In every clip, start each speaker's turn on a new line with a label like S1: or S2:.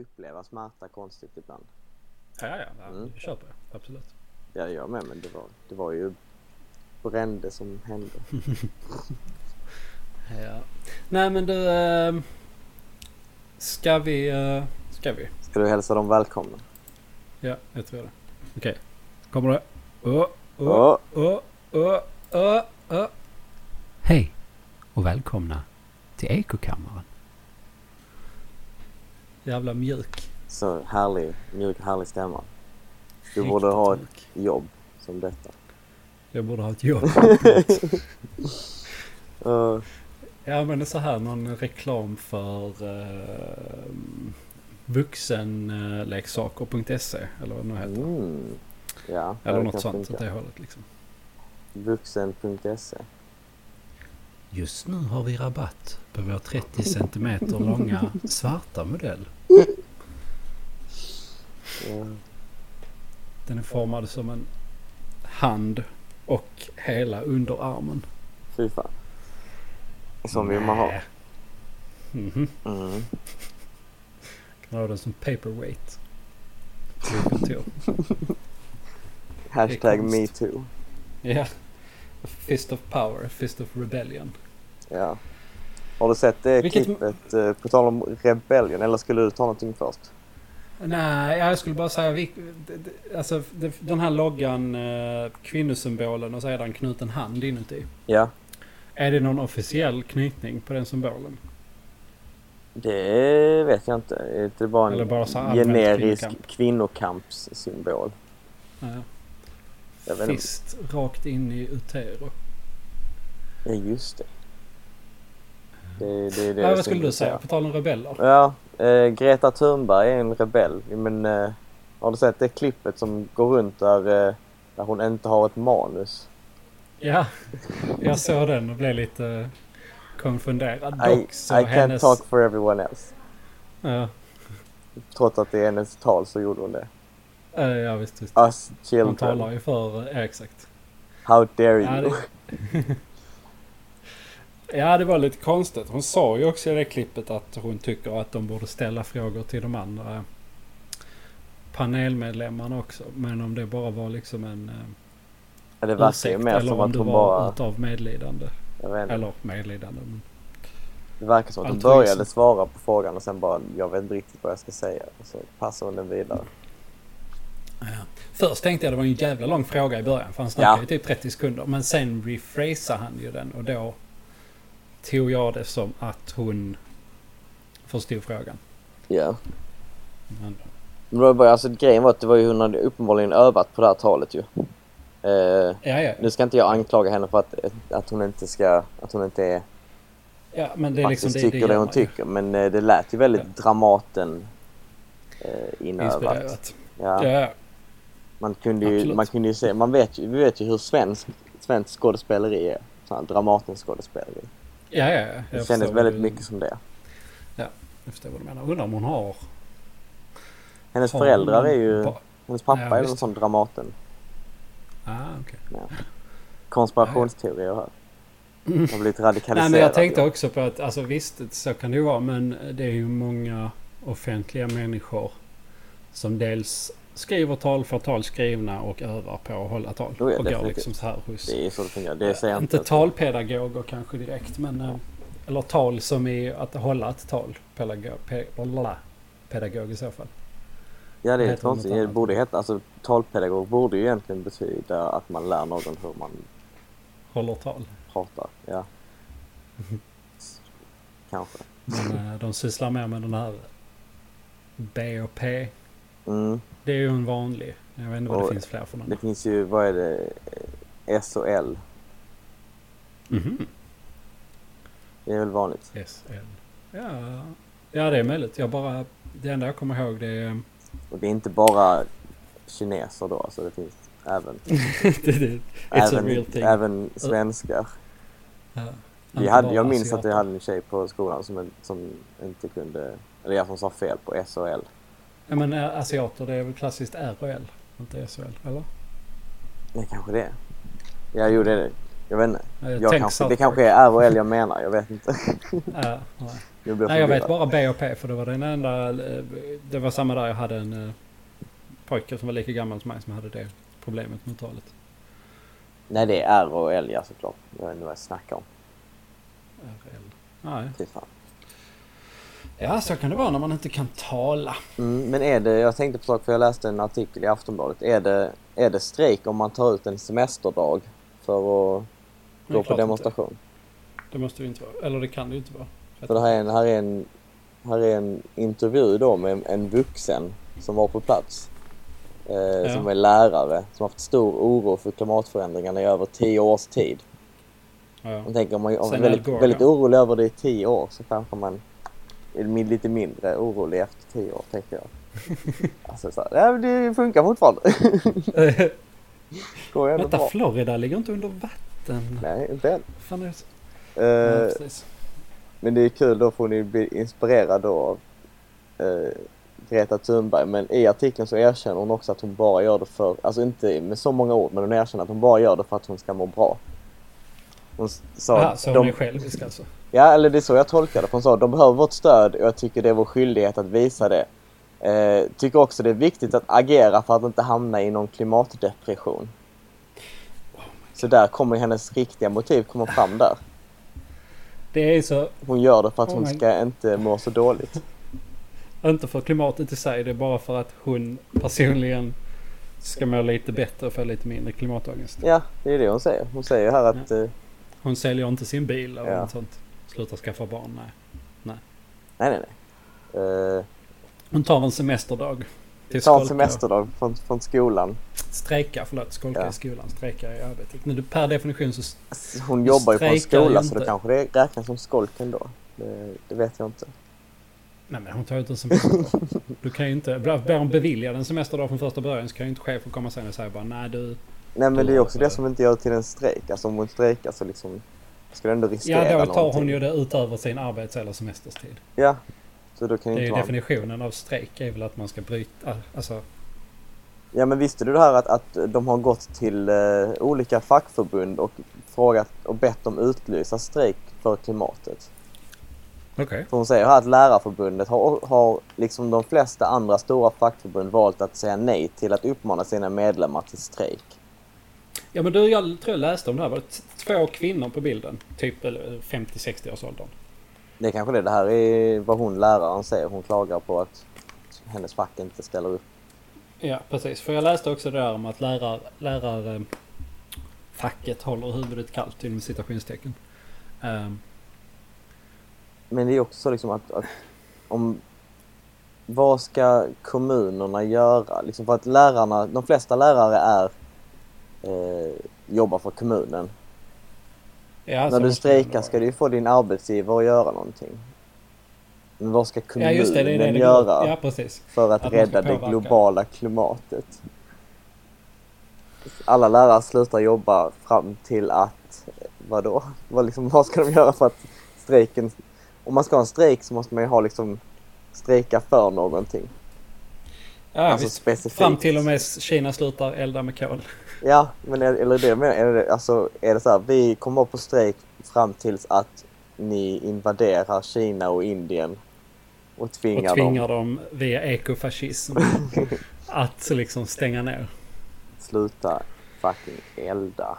S1: uppleva smärta konstigt ibland.
S2: Ja, ja, ja.
S1: Mm.
S2: det köper jag. Absolut.
S1: Ja, jag med, men det var, det var ju brände som hände.
S2: Ja. Nej men du. Eh, ska vi... Eh, ska vi?
S1: Ska du hälsa dem välkomna?
S2: Ja, jag tror det. Okej. Kommer det? Åh,
S1: Åh.
S2: åh, åh, åh, åh. Hej och välkomna till Ekokammaren. Jävla mjuk.
S1: Så härlig, mjuk härlig stämma. Du
S2: Riktigt
S1: borde ha ett jobb som detta.
S2: Jag borde ha ett jobb.
S1: Uh,
S2: Ja men så här någon reklam för uh, vuxenleksaker.se eller vad det nu heter.
S1: mm. Ja,
S2: Eller något sånt åt
S1: funka.
S2: det hållet liksom.
S1: Vuxen.se.
S2: Just nu har vi rabatt på vår 30 cm långa svarta modell. Den är formad som en hand och hela underarmen.
S1: Fy fan. Som vill man ha.
S2: Mhm.
S1: Mm.
S2: Kan ha den som paperweight.
S1: Hashtag metoo.
S2: Ja. A Fist of power, fist of rebellion.
S1: Ja. Har du sett det
S2: Vilket-
S1: klippet eh, på tal om rebellion eller skulle du ta någonting först?
S2: Nej, jag skulle bara säga, det- det- alltså det- den här loggan, eh, kvinnosymbolen och sedan knuten hand inuti.
S1: Ja,
S2: Är det någon officiell knytning på den symbolen?
S1: det vet jag inte. Är det bara
S2: Eller
S1: en
S2: bara så
S1: generisk
S2: kvinnokamp?
S1: kvinnokampssymbol?
S2: Ja. Fist rakt in i utero.
S1: Ja, just det. Det, det det
S2: Ja, vad skulle du säga? På tal om rebeller.
S1: Ja, eh, Greta Thunberg är en rebell. Men eh, har du sett det klippet som går runt där, eh, där hon inte har ett manus?
S2: Ja, jag såg den och blev lite konfunderad.
S1: I,
S2: Dock
S1: I
S2: så
S1: can't
S2: hennes...
S1: talk for everyone else.
S2: Ja,
S1: Trots att det är hennes tal så gjorde hon det.
S2: eh, ja visst, visst.
S1: Us
S2: Hon
S1: children.
S2: talar ju för... Ja, exakt.
S1: How dare
S2: Ja
S1: you?
S2: det... ja, det var lite konstigt. Hon sa ju också i det klippet att hon tycker att de borde ställa frågor till de andra panelmedlemmarna också. Men om det bara var liksom en eh,
S1: Ja, det verkar ju
S2: ursäkt
S1: mer
S2: eller
S1: som
S2: om
S1: att
S2: det var
S1: bara...
S2: utav medlidande. Eller medlidande. Men...
S1: Det verkar som att hon började svara på frågan och sen bara, jag vet inte riktigt vad jag ska säga. Och så passar hon den vidare.
S2: Ja. Först tänkte jag det var en jävla lång fråga i början. För han snackade
S1: Ja.
S2: ju typ 30 sekunder. Men sen rephrasade han ju den. Och då tog jag det som att hon förstod frågan.
S1: Ja.
S2: Men,
S1: Men det var bara, alltså grejen var att det var ju, hon hade uppenbarligen övat på det här talet ju. Eh,
S2: ja, ja.
S1: nu ska inte jag anklaga henne för att, att hon inte ska, att hon inte är,
S2: ja men det är liksom det,
S1: tycker det,
S2: gör
S1: hon
S2: man ju.
S1: tycker. Men eh, det lät ju väldigt Dramaten eh, inövat. Ja.
S2: Ja, ja.
S1: Man kunde ju,
S2: Absolut.
S1: man kunde ju se, man vet ju, vi vet ju hur svensk, svensk skådespeleri är. Sån här Dramaten skådespeleri.
S2: Ja, ja. ja.
S1: Det
S2: Jag
S1: kändes väldigt
S2: du-
S1: mycket som det.
S2: Jag förstår vad du menar. Undrar om hon har...
S1: Hennes
S2: har
S1: föräldrar
S2: hon
S1: är ju, hennes pappa
S2: Ja,
S1: är väl en sån Dramaten.
S2: Ah, okej.
S1: Konspirationsteorier här. Har blivit radikaliserad.
S2: Nej men jag tänkte också på att, alltså visst så kan det ju vara men det är ju många offentliga människor som dels skriver tal, får tal skrivna och övar på att hålla tal.
S1: Jo, ja,
S2: och går liksom så här hos...
S1: Det är så det fungerar. Det säger jag
S2: inte
S1: inte.
S2: talpedagoger kanske direkt men... eh, Eller tal som är att hålla ett tal. Pedagog, pe, lala, pedagog i så fall.
S1: Ja det är
S2: heter
S1: konstigt. Det borde heta, alltså talpedagog borde ju egentligen betyda att man lär någon hur man
S2: Håller tal.
S1: pratar. Ja. Kanske.
S2: Men eh, de sysslar mer med den här B och P.
S1: Mm.
S2: Det är ju en vanlig. Jag vet inte vad det finns fler för någon.
S1: Det finns ju, vad är det, S och L.
S2: Mhm.
S1: Det är väl vanligt.
S2: SL. Ja, ja, det är möjligt. Jag bara, det enda jag kommer ihåg det är...
S1: Och det är inte bara kineser då, alltså det finns även,
S2: det,
S1: även, även svenskar.
S2: Ja,
S1: Vi hade, jag minns att vi
S2: asiater.
S1: hade en tjej på skolan som, som inte kunde, eller jag som sa fel på S och L.
S2: Ja, men äh, asiater det är väl klassiskt R och L, inte SL, eller?
S1: Det kanske det är. Ja, jo det är. Jag vet inte.
S2: Jag
S1: Jag kanske, det kanske är R och L jag menar, jag vet inte.
S2: Ja, nej.
S1: Blir
S2: Nej, jag vet bara B och P för det var den enda... eh, Det var samma där jag hade en eh, pojke som var lika gammal som mig som hade det problemet med talet.
S1: Nej, det är R och L ja såklart. Jag vet inte vad jag snackar om.
S2: RL. Nej.
S1: Fy fan.
S2: Ja, så kan det vara när man inte kan tala.
S1: Mm, men är det, jag tänkte på sak för jag läste en artikel i Aftonbladet. Är det, är det strejk om man tar ut en semesterdag för att gå på demonstration?
S2: Inte. Det måste ju inte vara. Eller det kan det ju inte vara.
S1: För det här är en, här är en, här är en intervju då med en vuxen som var på plats. Eh, Som är lärare, som har haft stor oro för klimatförändringarna i över tio års tid.
S2: Ja, ja.
S1: Man tänker om man om man är väldigt,
S2: Gore,
S1: väldigt
S2: ja.
S1: orolig över det i tio år så kanske man min- lite mindre orolig efter tio år, tänker jag. alltså så här, det funkar fortfarande. Går ändå
S2: Vänta,
S1: bra.
S2: Florida ligger inte under vatten.
S1: Nej, inte än.
S2: Fan är det? så- Ja, precis.
S1: Men det är kul då för hon är- blir inspirerad då av eh, Greta Thunberg. Men i artikeln så erkänner hon också att hon bara gör det för, alltså inte med så många ord, men hon erkänner att hon bara gör det för att hon ska må bra. Hon sa att
S2: så hon
S1: de,
S2: är självisk alltså?
S1: Ja, eller det är så jag tolkar det. Hon sa de behöver vårt stöd och jag tycker det är vår skyldighet att visa det. Eh, tycker också det är viktigt att agera för att inte hamna i någon klimatdepression. Så där kommer hennes riktiga motiv komma fram där.
S2: Det är så,
S1: Hon gör det för att
S2: Oh
S1: hon ska inte må så dåligt.
S2: inte för klimatet i sig, det är bara för att hon personligen ska må lite bättre och få llite mindre klimatångest.
S1: Ja, det är det hon säger. Hon säger här att eh,
S2: Hon säljer inte sin bil eller
S1: Ja.
S2: något sånt. Slutar skaffa barn, nej.
S1: nej, nej, nej. Eh,
S2: Hon tar en semesterdag. Till
S1: ta en semesterdag från, från skolan.
S2: Strejka, förlåt. Skolka
S1: Ja.
S2: i skolan. Strejka i arbetet. Nu, per definition så...
S1: Hon
S2: Hon
S1: jobbar ju på en
S2: strejkar
S1: skola så
S2: inte.
S1: kanske det räknas som skolk ändå. Det, det vet jag inte.
S2: Nej men hon tar ut en semesterdag. Du kan ju inte... Blir hon beviljad en semesterdag från första början så kan ju inte chefen komma sen och säga bara nej du...
S1: Nej men det är också det som inte gör det till en strejk. Alltså om hon strejkar så liksom ska du ändå riskera
S2: Ja då tar
S1: någonting.
S2: hon ju det utöver sin arbets eller semesterstid.
S1: Ja. Så då kan
S2: Det är ju definitionen av strejk är väl att man ska bryta... Alltså...
S1: Ja men visste du det här att, att de har gått till eh, olika fackförbund och frågat och bett dem utlysa strejk för klimatet?
S2: Okej.
S1: För hon säger här att Lärarförbundet har, har liksom de flesta andra stora fackförbund valt att säga nej till att uppmana sina medlemmar till strejk.
S2: Ja men du, jag tror jag läste om det här. Var det två kvinnor på bilden? Typ eller 50-60 års åldern.
S1: Det är kanske det. Det här är vad hon läraren säger. Hon klagar på att hennes fack inte ställer upp.
S2: Ja precis. För jag läste också det där om att lärar, lärar, facket håller huvudet kallt inom citationstecken. Ehm,
S1: Men det är också så liksom att, att om vad ska kommunerna göra? Liksom för att lärarna, de flesta lärare är eh, jobbar för kommunen.
S2: ja,
S1: När du strejkar ska du ju få din arbetsgivare att göra någonting. Men vad ska
S2: Ja
S1: kommunen
S2: just det, det det
S1: göra.
S2: Ja
S1: för att,
S2: att
S1: rädda det globala klimatet? Alla lärare slutar jobba fram till att, vadå? Vad, liksom, vad ska de göra för att strejken... Om man ska ha en strejk så måste man ju ha liksom strejka för någonting.
S2: Ja,
S1: alltså
S2: visst.
S1: specifikt.
S2: Fram till och med Kina slutar elda med kol.
S1: Ja, men eller det men är det, alltså, är det så här, vi kommer på strejk fram tills att ni invaderar Kina och Indien och tvingar,
S2: Och tvingar dem via ekofascism att liksom stänga ner.
S1: dem sluta fucking elda.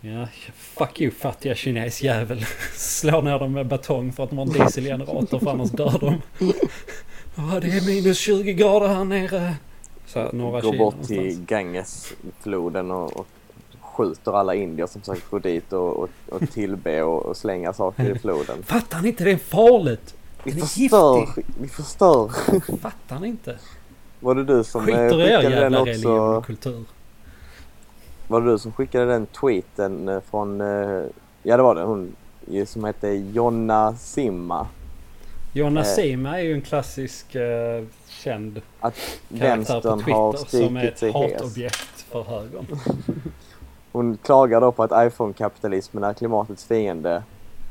S2: Ja, fuck you fattiga kinesjävel. Slår ner dem med batong för att de har en dieselgenerator för annars dör de. Ja, det är minus 20 grader här nere. Så norra
S1: Går
S2: Kina
S1: bort
S2: någonstans.
S1: till Gangesfloden och, och skjuter alla indier som försöker gå dit och, och, och tillbe och, och slänga saker i floden.
S2: Fattar ni inte? Det är farligt!
S1: Vi
S2: Den är
S1: förstör!
S2: giftig.
S1: Vi förstör!
S2: Fattar ni inte?
S1: Var det du som eh,
S2: Skiter i er
S1: skickade den också?
S2: kultur.
S1: Var det du som skickade den tweeten eh, från, eh, ja det var det, hon som hette Jonna Simma.
S2: Jonna. Sima är ju en klassisk känd
S1: Att
S2: karaktär på Twitter som är ett hatobjekt för högern.
S1: Hon klagar då på att iPhone-kapitalismen är klimatets fiende.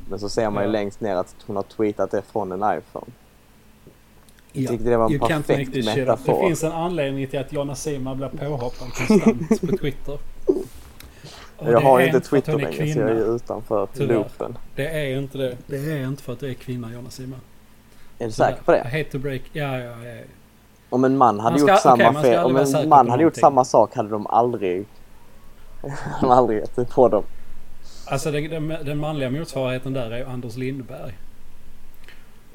S1: Men så ser man ju
S2: Ja.
S1: längst ner att hon har tweetat det från en iPhone. Jag
S2: Ja.
S1: tyckte det var en perfekt metafor.
S2: Det finns en anledning till att Jonna Sima blir påhoppad konstant på Twitter. Och
S1: jag har inte Twitter längre så jag är
S2: kvinna.
S1: utanför
S2: Tyvärr.
S1: loopen.
S2: Det är inte det. Det är inte för att du är kvinna Jonas Simma.
S1: Är du säker på
S2: I
S1: det?
S2: hate to break. Ja, ja, ja.
S1: Om en man hade
S2: Man ska-
S1: gjort samma
S2: ska
S1: fel, om en man hade gjort samma sak hade de aldrig... de aldrig gett på dem.
S2: Alltså den, den, den manliga motsvarigheten där är ju Anders Lindberg.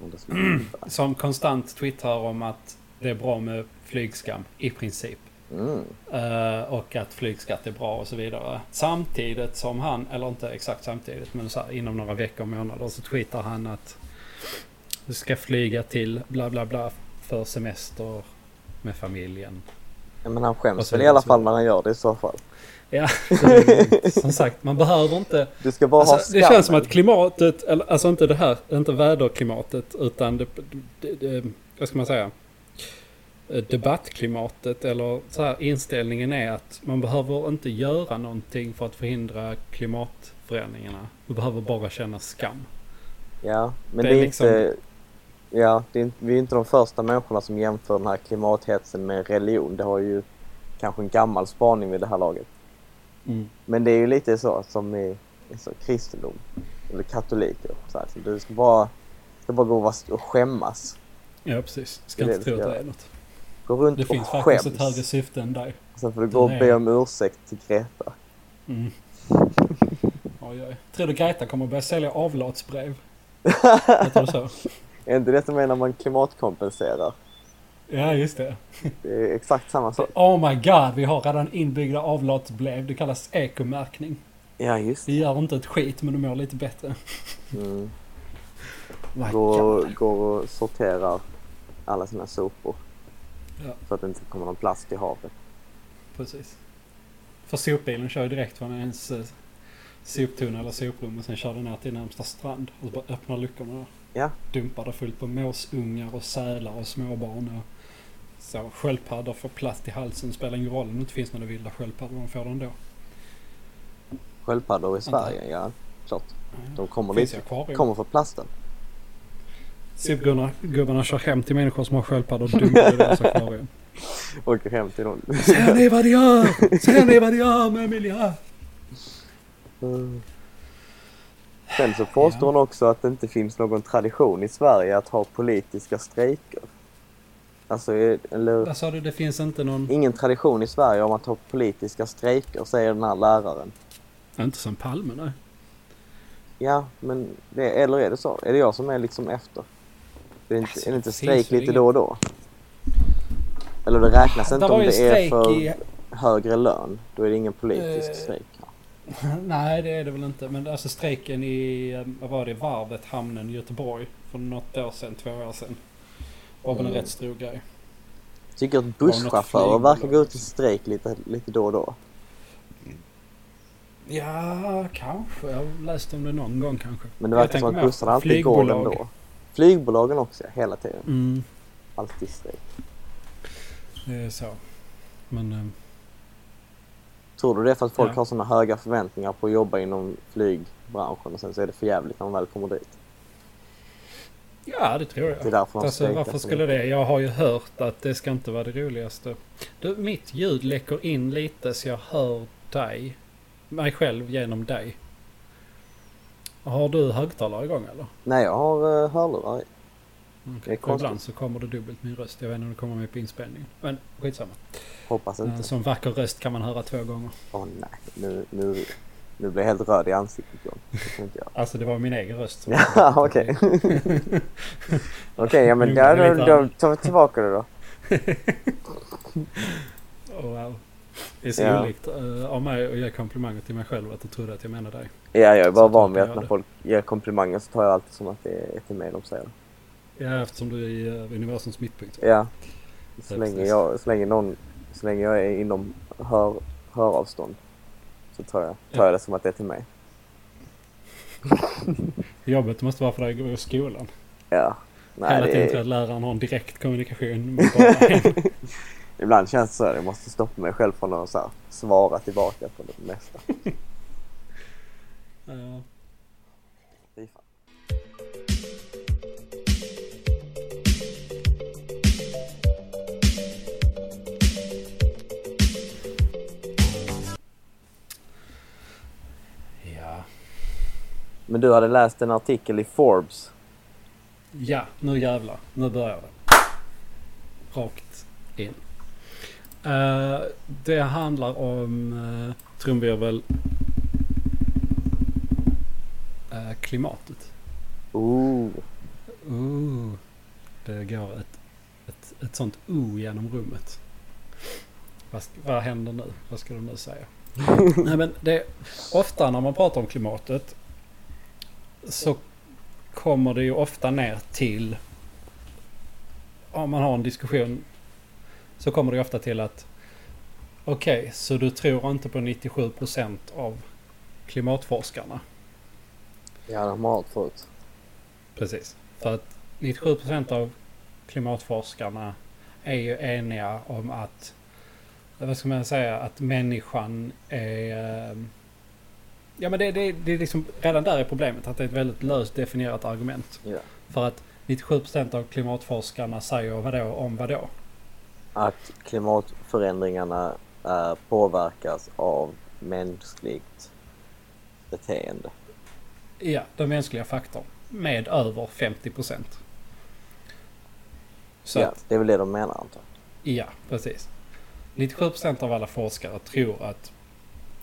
S1: Anders Lindberg.
S2: Som konstant twittrar om att det är bra med flygskam. I princip.
S1: Mm.
S2: Eh, och att flygskatt är bra och så vidare. Samtidigt som han, eller inte exakt samtidigt, men så här, inom några veckor och månader så twittrar han att du ska flyga till bla bla bla för semester med familjen.
S1: Ja, men han skäms väl i alla fall när han gör det i så fall.
S2: Ja, det som sagt, man behöver inte...
S1: Du ska bara ha
S2: Alltså, det
S1: skammen.
S2: känns som att klimatet, alltså inte det här, inte väderklimatet utan det, det, det, vad ska man säga? Debattklimatet eller så här inställningen är att man behöver inte göra någonting för att förhindra klimatförändringarna. Du behöver bara känna skam.
S1: Ja, men
S2: Det
S1: det
S2: är
S1: är,
S2: liksom-
S1: inte... Ja, det är, vi är inte de första människorna som jämför den här klimathetsen med religion. Det har ju kanske en gammal spaning vid det här laget. Men det är ju lite så som i, så kristendom. Eller katoliker. Så här, så du ska bara, ska bara gå och, skämmas.
S2: Ja, precis. Ska
S1: Det
S2: inte
S1: det
S2: tro att det är något.
S1: Gå runt
S2: Det
S1: och
S2: finns
S1: skäms.
S2: faktiskt ett högre syfte än dig.
S1: Sen får du gå och
S2: Det
S1: be om ursäkt till Greta.
S2: Mm. Oj, oj. Tror du Greta kommer börja sälja avlatsbrev? Heter det så?
S1: Är inte det som är när man klimatkompenserar?
S2: Ja, just det.
S1: Det är exakt samma sak.
S2: Oh my god, vi har redan inbyggda avlatsbrev. Det kallas ekomärkning.
S1: Ja, just
S2: Det gör inte ett skit, men du mår lite bättre.
S1: mm. Går, går och sorterar alla sina sopor.
S2: Ja.
S1: Så att det inte kommer någon plast i havet.
S2: Precis. För sopbilen kör ju direkt från ens eh, soptunna eller soprum och sen kör den ner till närmsta strand. Och så bara öppnar luckorna där.
S1: Ja.
S2: Dumpar det fullt på måsungar och sälar och småbarn och så. Sköldpaddor får plast i halsen. Spelar ingen roll om det inte finns några vilda sköldpaddor. De får det ändå.
S1: Sköldpaddor i Sverige, ja. Klart. De kommer
S2: Finns
S1: dit. Kommer för plasten.
S2: Sopgubbarna gubbarna kör hem till människor som har sköldpaddor och dumpar i deras akvarium.
S1: Åker hem till någon.
S2: Ser ni vad de gör? Ser ni vad de gör med miljön?
S1: Mm. Sen så påstår hon också att det inte finns någon tradition i Sverige att ha politiska strejker. Alltså, eller
S2: Vad sa du? Det finns inte någon...
S1: ingen tradition i Sverige om att ha politiska strejker, säger den här läraren.
S2: Inte som Palme nej.
S1: Ja, men det, eller är det så? Är det jag som är liksom efter? Det är, inte,
S2: Alltså,
S1: är det inte strejk lite
S2: ingen-
S1: då och då? Eller det räknas inte
S2: Det
S1: om det är för
S2: i...
S1: högre lön. Då är det ingen politisk
S2: Eh,
S1: strejk.
S2: Nej, det är det väl inte. Men alltså strejken i, eh, vad var det, varvet, hamnen i Göteborg för något år sedan, två år sedan. Var väl en
S1: Mm.
S2: rätt stor grej.
S1: Tycker att busschaufförer verkar gå ut i
S2: liksom.
S1: strejk lite, lite då och då.
S2: Ja, kanske. Jag har läst om det någon gång kanske.
S1: Men det verkar som att bussarna alltid går
S2: flygbolag.
S1: ändå. Flygbolagen också, hela tiden.
S2: Mm,
S1: Alltid strejk.
S2: det är så. Men... eh,
S1: Tror du det är för att folk
S2: Ja.
S1: har sådana höga förväntningar på att jobba inom flygbranschen och sen så är det för jävligt när de väl kommer dit?
S2: Ja, det tror jag.
S1: Det
S2: Alltså varför skulle det? Jag har ju hört att det ska inte vara det roligaste. Du, mitt ljud läcker in lite så jag hör dig. Mig själv genom dig. Har du högtalare igång eller?
S1: Nej, jag har uh, hörlurar i. Är
S2: Okay. Ibland så kommer det dubbelt min röst. Jag vet inte om det kommer med på inspelningen. Men skitsamma.
S1: Hoppas inte.
S2: sån vacker röst kan man höra två gånger.
S1: Åh nej, nu, nu, nu blir jag helt röd i ansiktet John. Det inte jag.
S2: Alltså det var min egen röst. som-
S1: Ja, okej. Okej, ja men där, då, då tar vi tillbaka det då.
S2: Oh, wow. Det är så
S1: Ja.
S2: olikt eh, av mig att ge komplimanger till mig själv att du trodde att jag menade dig.
S1: Ja, jag är bara van vid att när folk ger komplimanger så tar jag alltid som att det är till mig de säger det.
S2: Ja, eftersom du är i uh, universums mittpunkt.
S1: Ja. Så
S2: Ja,
S1: länge, jag, så länge någon, så länge jag är inom hör, höravstånd så tar jag, tar
S2: Ja.
S1: jag det som att det är till mig.
S2: Jobbet måste vara för dig att gå i skolan.
S1: Ja. Nej,
S2: Hela tiden
S1: det
S2: tror jag
S1: är,
S2: att läraren har en direkt kommunikation med barnen.
S1: ibland känns det så. här, Jag måste stoppa mig själv från att så här, svara tillbaka på det mesta.
S2: Ja.
S1: Men du hade läst en artikel i Forbes.
S2: Ja, nu jävlar. Nu börjar det. Rakt in. Uh, det handlar om uh, trumvirvel uh, klimatet.
S1: Ooh.
S2: Ooh. Det går ett, ett, ett sånt o genom rummet. Vad, vad händer nu? Vad ska du nu säga? Nej men det ofta när man pratar om klimatet så kommer det ju ofta ner till om man har en diskussion så kommer det ofta till att okej, okay, så du tror inte på 97% av klimatforskarna?
S1: Ja, de har allt förut.
S2: Precis. För att 97% av klimatforskarna är ju eniga om att vad ska man säga, att människan är... Ja men det, det, det är liksom, redan där är problemet att det är ett väldigt löst definierat argument.
S1: Ja.
S2: För att 97% av klimatforskarna säger vadå om vadå?
S1: Att klimatförändringarna äh, påverkas av mänskligt beteende.
S2: Ja, den mänskliga faktorn. Med över 50%.
S1: Så ja, det är väl det de menar antar
S2: jag. Ja, precis. 97% av alla forskare tror att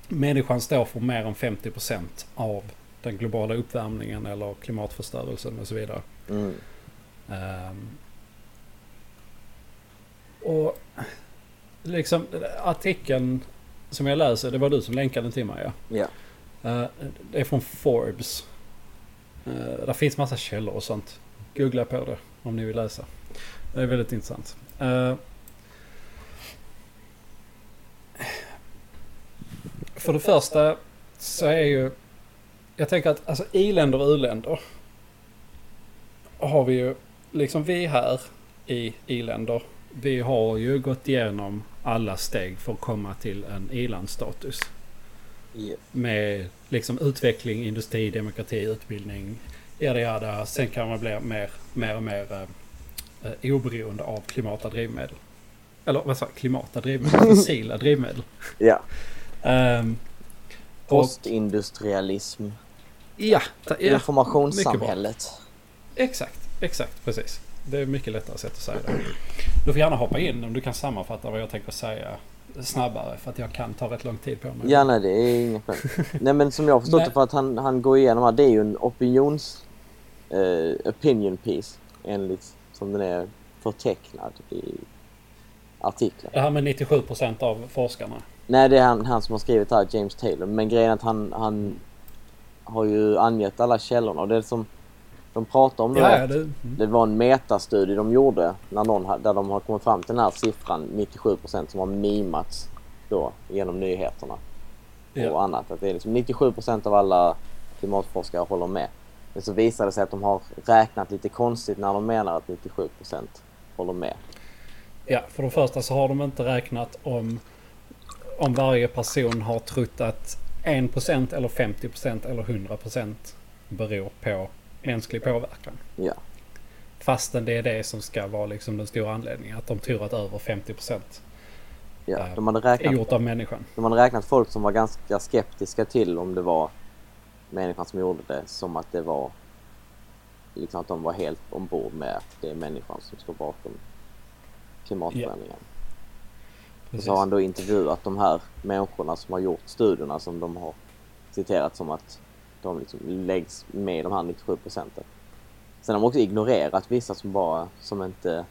S2: människan står för mer än 50% av den globala uppvärmningen eller klimatförstörelsen och så vidare.
S1: Mm.
S2: Um, och liksom artikeln som jag läser, det var du som länkade den till mig
S1: ja? Ja.
S2: Uh, det är från Forbes. Uh, där finns massa källor och sånt. Googla på det om ni vill läsa. Det är väldigt intressant. Uh, för det första så är ju... Jag tänker att alltså i-länder och u-länder har vi ju, liksom vi här i i-länder, vi har ju gått igenom alla steg för att komma till en i-landsstatus.
S1: Yeah.
S2: Med liksom utveckling, industri, demokrati, utbildning, jada. Sen kan man bli mer, mer och mer eh, oberoende av klimata drivmedel. Eller vad sa jag? Klimata drivmedel? Fossila drivmedel.
S1: Ja.
S2: Um,
S1: Postindustrialism.
S2: Ja,
S1: ja. Informationssamhället.
S2: Exakt, exakt, precis. Det är mycket lättare sätt att säga det. Du får gärna hoppa in om du kan sammanfatta vad jag tänker säga snabbare för att jag kan ta rätt lång tid på mig.
S1: Ja, nej det är inget problem. nej men som jag har förstått det för att han, han går igenom här, det är ju en opinions... Uh, opinion piece enligt som den är förtecknad i artikeln.
S2: Det här med 97% av forskarna.
S1: Nej, det är han, han som har skrivit här, James Taylor. Men grejen är att han, han har ju angett alla källorna och det som de pratar om det.
S2: Ja, det, mm.
S1: det var en metastudie de gjorde när någon, där de har kommit fram till den här siffran 97% som har mimats då genom nyheterna
S2: ja.
S1: och annat. Att det är liksom 97% av alla klimatforskare håller med. Men så visar det sig att de har räknat lite konstigt när de menar att 97% håller med.
S2: Ja, för det första så har de inte räknat om om varje person har trott att 1% eller 50% eller 100% beror på mänsklig påverkan.
S1: Ja.
S2: Fastän det är det som ska vara liksom den stora anledningen. Att de tror att över 50%
S1: ja, eh, de hade räknat,
S2: är gjort av människan.
S1: De hade räknat folk som var ganska skeptiska till om det var människan som gjorde det som att det var liksom att de var helt ombord med att det är människan som står bakom klimatförändringen. Ja. Och så har han då intervjuat de här människorna som har gjort studierna som de har citerat som att de liksom läggs med de här 97 procenten. Sen har de också ignorerat vissa som bara, som inte,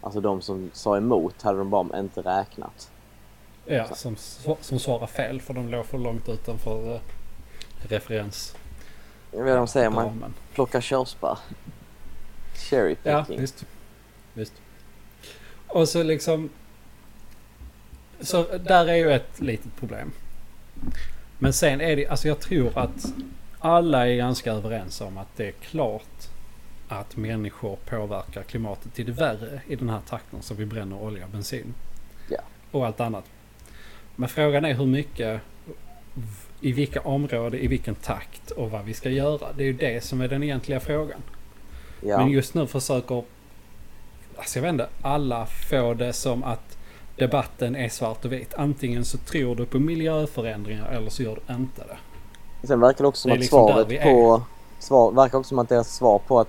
S1: alltså de som sa emot hade de bara inte räknat.
S2: Ja, som, som svarar fel för de låg för långt utanför uh, referens.
S1: Jag vet de säger, man plockar körsbär. Cherry picking.
S2: Ja, visst. visst. Och så liksom så där är ju ett litet problem. Men sen är det, alltså jag tror att alla är ganska överens om att det är klart att människor påverkar klimatet till det värre i den här takten som vi bränner olja och bensin.
S1: Ja.
S2: Och allt annat. Men frågan är hur mycket, i vilka områden, i vilken takt och vad vi ska göra. Det är ju det som är den egentliga frågan. Ja. Men just nu försöker, alltså jag vet inte, alla få det som att debatten är svart och vit. Antingen så tror du på miljöförändringar eller så gör du inte det.
S1: Sen verkar det också som
S2: Det
S1: att
S2: liksom
S1: svaret på... Svar, verkar också som att deras svar på att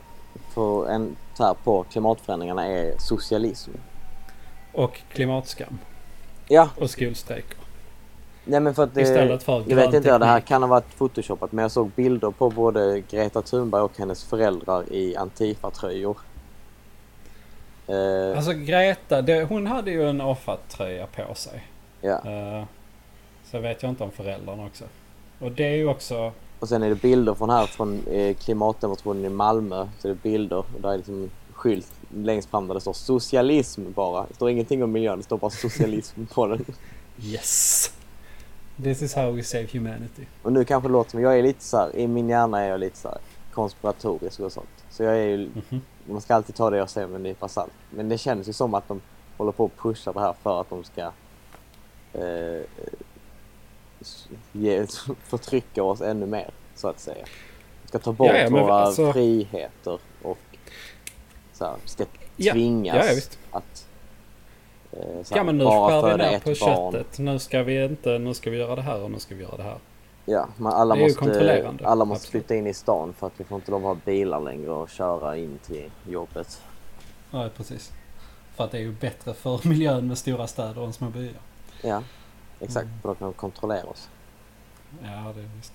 S1: på, en, här, på klimatförändringarna är socialism.
S2: Och klimatskam.
S1: Ja,
S2: Och skolstrejker.
S1: nej men för att det...
S2: Istället för
S1: Jag vet inte, ja, det här kan ha varit photoshopat men jag såg bilder på både Greta Thunberg och hennes föräldrar i Antifa-tröjor. Eh,
S2: Alltså Greta, det, hon hade ju en AFA-tröja på sig.
S1: ja.
S2: Uh, så vet jag inte om föräldrarna också. Och det är ju också...
S1: Och sen är det bilder från här från eh, klimatdemonstrationen i Malmö. Så det är bilder och där är liksom skylt längst fram där det står socialism bara. Det står ingenting om miljön, det står bara socialism på den.
S2: Yes! This is how we save humanity.
S1: Och nu kanske det låter som, jag är lite så här, i min hjärna är jag lite så här konspiratorisk och sånt. Så jag är ju,
S2: Mhm.
S1: man ska alltid ta det jag säger med en nypa salt. Men det känns ju som att de håller på att pusha det här för att de ska eh, ge, förtrycka oss ännu mer, så att säga. De ska ta bort
S2: Ja, ja, men
S1: våra
S2: alltså-
S1: friheter och så här, ska
S2: Ja,
S1: tvingas
S2: ja, ja,
S1: att eh, så
S2: Ja
S1: här,
S2: men nu
S1: bara
S2: skär vi
S1: föda
S2: ner
S1: ett
S2: på
S1: barn.
S2: köttet. Nu ska vi inte, nu ska vi göra det här och nu ska vi göra det här.
S1: Ja, men alla måste, alla måste
S2: absolut.
S1: flytta in i stan för att vi får inte lov att ha bilar längre och köra in till jobbet.
S2: Ja precis. För att det är ju bättre för miljön med stora städer än små byar.
S1: Ja, exakt.
S2: Mm.
S1: För då kan de kontrollera oss.
S2: Ja det är visst.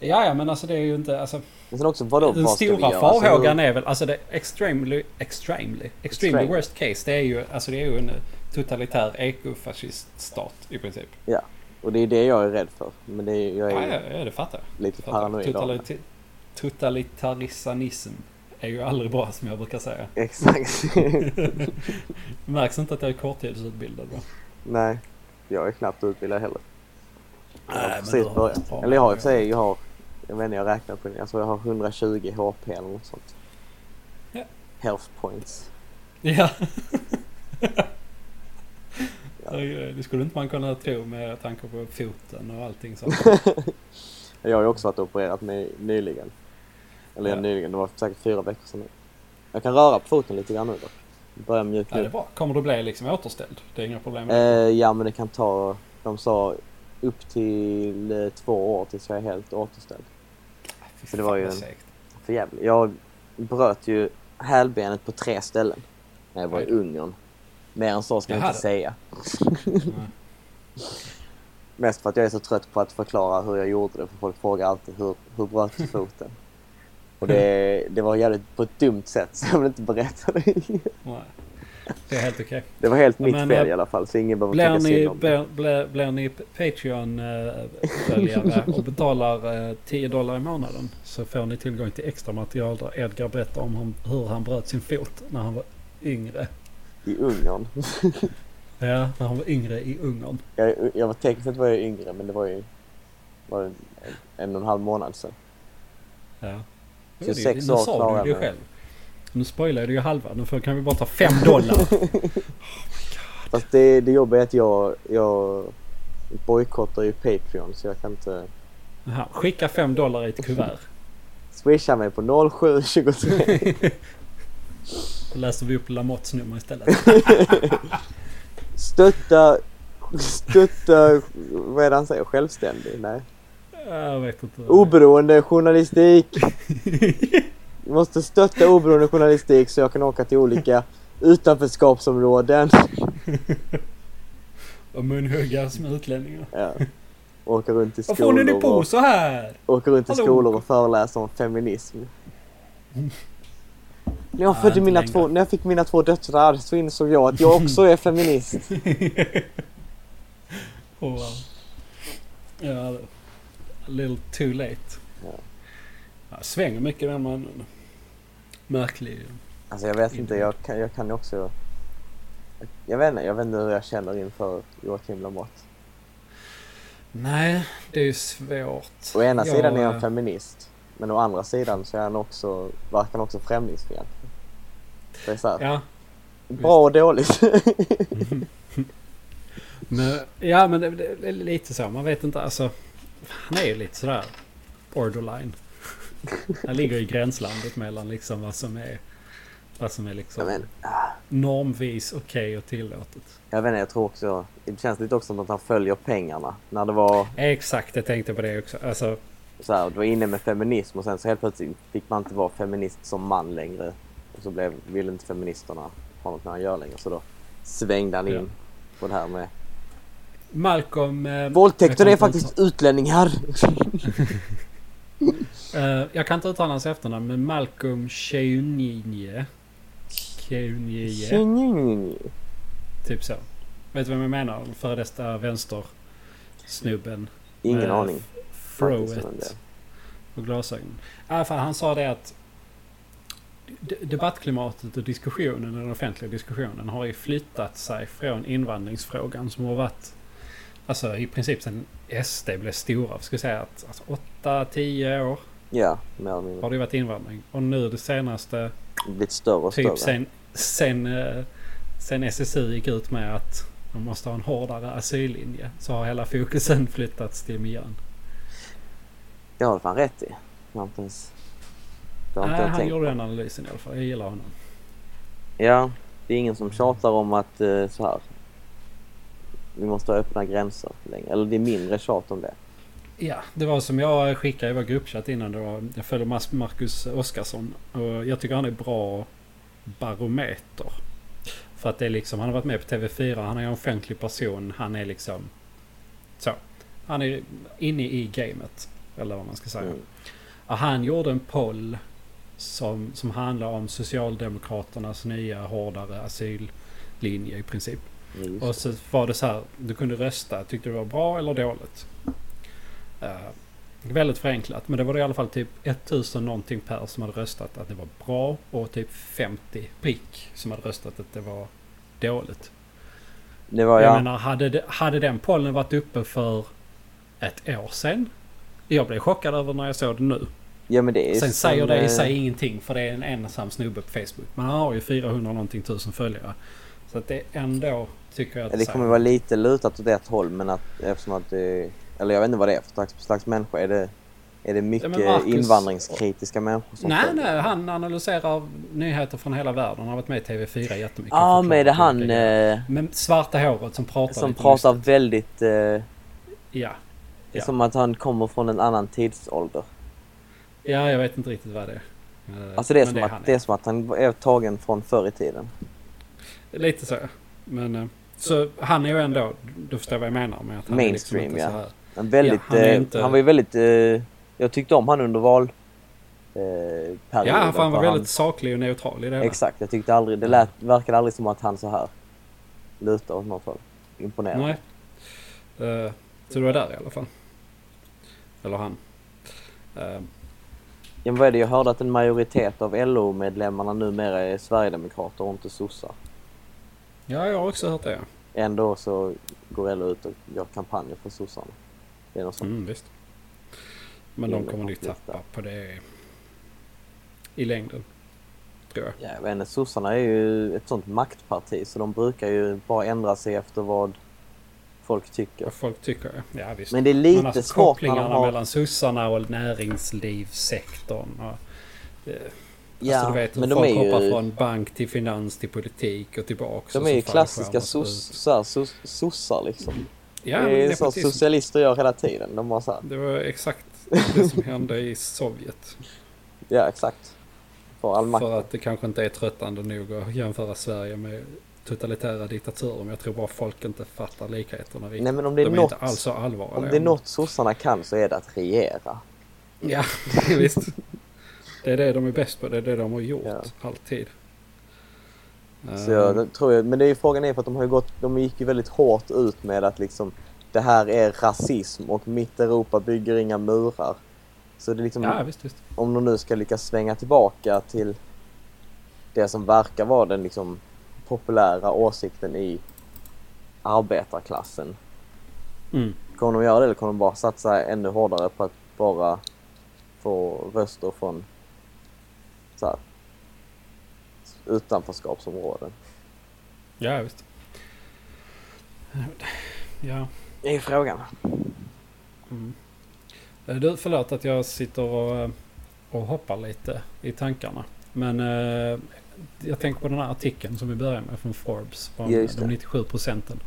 S2: Ja ja men alltså det är ju inte, alltså
S1: Men sen också, vadå,
S2: Den stora
S1: göra?
S2: farhågan
S1: Alltså,
S2: är väl, alltså det extremely, extremely, extremely
S1: Extreme.
S2: worst case det är ju, alltså det är ju en totalitär ekofasciststat i princip.
S1: hur- och det är det jag är rädd för. Men det är, jag
S2: Ja,
S1: är
S2: ja, ja det fattar jag.
S1: lite
S2: Fattar.
S1: paranoid.
S2: Totalita- Totalitarism är ju aldrig bra som jag brukar säga.
S1: Exakt.
S2: Märks inte att jag är korttidsutbildad va?
S1: Nej, jag är knappt utbildad heller. Jag har
S2: Nej,
S1: precis börjat. Eller jag har i och för sig, jag har, jag vet inte, jag räknar på det. Tror jag har 120 HP eller något sånt.
S2: Ja.
S1: Health points.
S2: Ja.
S1: Ja.
S2: Det skulle inte man kunna tro med tanke på foten och allting sånt.
S1: Jag har ju också varit opererat med nyligen. Eller
S2: Ja.
S1: nyligen, det var säkert fyra veckor sedan. Jag kan röra på foten lite grann nu dock. Börjar
S2: Ja,
S1: mjukna
S2: det är bra. Kommer du bli liksom återställd? Det är inga problem med?
S1: Eh, ja men det kan ta, de sa upp till eh, två år tills jag är helt återställd.
S2: Fy
S1: för det var ju. För jävligt. Jag bröt ju hälbenet på tre ställen när jag var i. Ungern. Mer än så ska jag
S2: Jaha,
S1: inte säga. Mest för att jag är så trött på att förklara hur jag gjorde det för folk frågar alltid hur, hur bröt du foten? Och det, det var jävligt på ett dumt sätt så jag vill inte berätta det.
S2: Nej. Det är helt okej.
S1: Det var helt mitt
S2: men,
S1: fel
S2: eh,
S1: i alla fall så ingen behöver
S2: ni,
S1: synd om
S2: blir, blir, blir ni Patreon-följare och betalar eh, 10 dollar i månaden så får ni tillgång till extra material där Edgar berättar om hur han bröt sin fot när han var yngre.
S1: I Ungern.
S2: Ja, när han var yngre i Ungern.
S1: Jag, jag var tekniskt sett var jag yngre men det var ju var det en, en och en halv månad sedan.
S2: Ja.
S1: 26
S2: nu
S1: år
S2: sa
S1: klarar
S2: du det ju
S1: jag mig.
S2: själv. Nu spoilar du ju halva. Nu kan vi bara ta 5 dollar.
S1: Fast det, det jobbiga är att jag, jag bojkottar ju Patreon så jag kan inte
S2: Jaha, skicka 5 dollar i ett kuvert.
S1: swisha mig på 0723.
S2: Då läser vi upp Lamotts nummer istället.
S1: Stötta, stötta, vad är det han säger, självständig? Nej.
S2: Jag vet inte.
S1: Oberoende journalistik. Vi måste stötta oberoende journalistik så jag kan åka till olika utanförskapsområden.
S2: Och munhuggas med utlänningar.
S1: Ja. Åka runt i
S2: Varför håller ni
S1: skolor
S2: på så här?
S1: åka runt i
S2: Hallå?
S1: skolor och föreläsa om feminism. När jag,
S2: Ja,
S1: födde mina
S2: längre.
S1: två, när jag fick mina två döttrar så insåg jag att jag också är feminist.
S2: Och, uh, ja, a little too late.
S1: Ja.
S2: Ja, svänger mycket den mannen. Märklig.
S1: Alltså jag vet inte, jag kan, jag kan också... Jag vet inte, jag vet inte hur jag känner inför Joakim Lamotte.
S2: Nej, det är ju svårt.
S1: Å ena
S2: Jag,
S1: sidan är
S2: eh,
S1: han feminist. Men å andra sidan så är han också, verkar han också främlingsfientlig. Det är så här,
S2: Ja,
S1: bra och dåligt.
S2: men, ja, men det, det är lite så. Man vet inte. Alltså, han är ju lite sådär borderline. Han ligger i gränslandet mellan liksom vad som är vad som är liksom
S1: men,
S2: normvis okej och tillåtet.
S1: jag vet inte, jag tror också, det känns lite också som att han följer pengarna. När det var,
S2: Exakt, jag tänkte på det också. Alltså,
S1: så här, du var inne med feminism och sen så helt plötsligt fick man inte vara feminist som man längre. Och så blev, ville inte feministerna ha något med han gör längre så då svängde han in
S2: Ja.
S1: på det här med
S2: Malcolm... Eh,
S1: Våldtäkter
S2: jag
S1: är faktiskt utlänningar!
S2: uttala- eh, jag kan inte uttala hans efternamn men Malcolm Cheunije. Cheunije. Typ så. Vet du vem jag menar? Före detta vänstersnubben.
S1: Ingen aning.
S2: Froet. Och glasögon. I alla fall, han sa det att debattklimatet och diskussionen, den offentliga diskussionen har ju flyttat sig från invandringsfrågan som har varit Alltså i princip sen SD blev stora, ska säga att alltså, 8-10 år
S1: Ja, mer eller mindre.
S2: har det varit invandring. Och nu det senaste,
S1: Blivit större och
S2: typ
S1: större.
S2: sen, sen, eh, sen SSU gick ut med att man måste ha en hårdare asyllinje så har hela fokusen flyttats till miljön.
S1: Det har du fan rätt i. Jag har inte ens... Det har inte
S2: Nej, han
S1: tänkt
S2: gjorde den analysen i alla fall. Jag gillar honom.
S1: Ja, det är ingen som tjatar om att eh, så här. Vi måste ha öppna gränser längre. Eller det är mindre tjat om det.
S2: Ja, det var som jag skickade i vår gruppchatt innan. Det var, jag följer Marcus Oskarsson. Och jag tycker han är bra barometer. För att det är liksom, han har varit med på TV4, han är en offentlig person. Han är liksom så. Han är inne i gamet. Eller vad man ska säga.
S1: Mm.
S2: Och han gjorde en poll som, som handlar om Socialdemokraternas nya hårdare asyllinje i princip.
S1: Just.
S2: Och så var det så här, du kunde rösta, tyckte det var bra eller dåligt. Eh, väldigt förenklat, men det var i alla fall typ 1000 någonting per som hade röstat att det var bra och typ 50 prick som hade röstat att det var dåligt.
S1: Det var
S2: Jag
S1: ja.
S2: menar, hade, det, hade den pollen varit uppe för ett år sedan? Jag blev chockad över när jag såg det nu.
S1: Ja men det är
S2: Sen
S1: som,
S2: säger det i
S1: eh,
S2: sig ingenting för det är en ensam snubbe på Facebook. Men han har ju 400 någonting tusen följare. Så att det ändå tycker jag att
S1: Ja, det kommer vara lite lutat åt ett håll men att eftersom att det... Eller jag vet inte vad det är för slags, slags människa. Är det, är det mycket
S2: men Marcus-
S1: invandringskritiska människor som
S2: Nej,
S1: följer?
S2: nej, han analyserar nyheter från hela världen. Han har varit med i TV4 jättemycket.
S1: Ja men är det han eh,
S2: Men svarta håret som pratar
S1: som pratar väldigt... Eh,
S2: Ja. Ja.
S1: som att han kommer från en annan tidsålder.
S2: Ja, jag vet inte riktigt vad det är. Eh,
S1: Alltså det är, som
S2: han
S1: att, det är som att han är tagen från förr i tiden.
S2: Lite så. Men eh, så han är ju ändå, du förstår vad jag menar med att han
S1: Mainstream,
S2: är liksom inte
S1: ja.
S2: så här.
S1: Väldigt,
S2: Ja, han är
S1: eh,
S2: inte-
S1: han var ju väldigt... Jag tyckte om han under val... Eh,
S2: Ja, han var väldigt saklig och neutral i det hela.
S1: Exakt, jag tyckte aldrig... Det lät, verkade aldrig som att han så här lutar åt något håll. Imponerande.
S2: Nej. Eh, så du var där i alla fall. Eller han. Eh,
S1: Ja, vad är det? Jag hörde att en majoritet av LO-medlemmarna numera är Sverigedemokrater och inte sossar.
S2: ja, jag har också hört det.
S1: Ändå så går LO ut och gör kampanjer för sossarna. Det är något sånt.
S2: Mm, visst. Men de kommer
S1: konflikt
S2: tappa på det i längden. Tror jag.
S1: Ja, jag vet inte, sossarna är ju ett sånt maktparti så de brukar ju bara ändra sig efter vad folk tycker.
S2: Vad folk tycker. Ja, visst.
S1: Men det är lite
S2: alltså,
S1: svårt när
S2: kopplingarna
S1: de har...
S2: mellan sossarna och näringslivssektorn. Och, eh,
S1: Ja,
S2: alltså, du vet
S1: men de
S2: folk
S1: ju-
S2: hoppar från bank till finans till politik och tillbaks.
S1: De är ju klassiska
S2: fallskärmar
S1: sos, sossar liksom.
S2: Ja,
S1: det är
S2: det,
S1: så socialister gör hela tiden. De så här,
S2: det var exakt det som hände i Sovjet.
S1: ja exakt. Makt.
S2: För att det kanske inte är tröttande nog att jämföra Sverige med totalitära diktaturer. Men jag tror bara folk inte fattar likheterna riktigt.
S1: Nej men om det är
S2: De är
S1: något,
S2: inte alls så allvarliga.
S1: om det är något sossarna kan så är det att regera.
S2: Ja, visst. Det är det de är bäst på. Det är det de har gjort.
S1: Ja.
S2: Alltid.
S1: Så jag
S2: Ehm,
S1: tror jag, men det är ju frågan är för att de har ju gått, de gick ju väldigt hårt ut med att liksom det här är rasism och mitt Europa bygger inga murar. Så det är liksom,
S2: ja, visst, visst.
S1: om de nu ska lyckas svänga tillbaka till det som verkar vara den liksom populära åsikten i arbetarklassen.
S2: Mm.
S1: Kommer de göra det eller kommer de bara satsa ännu hårdare på att bara få röster från så här, utanförskapsområden?
S2: Ja, visst. Ja.
S1: Det är frågan.
S2: Mm. Eh, Du, förlåt att jag sitter och, eh, och hoppar lite i tankarna. Men eh, jag tänker på den här artikeln som vi började med från Forbes.
S1: Ja, just
S2: de
S1: det.
S2: 97 procenten.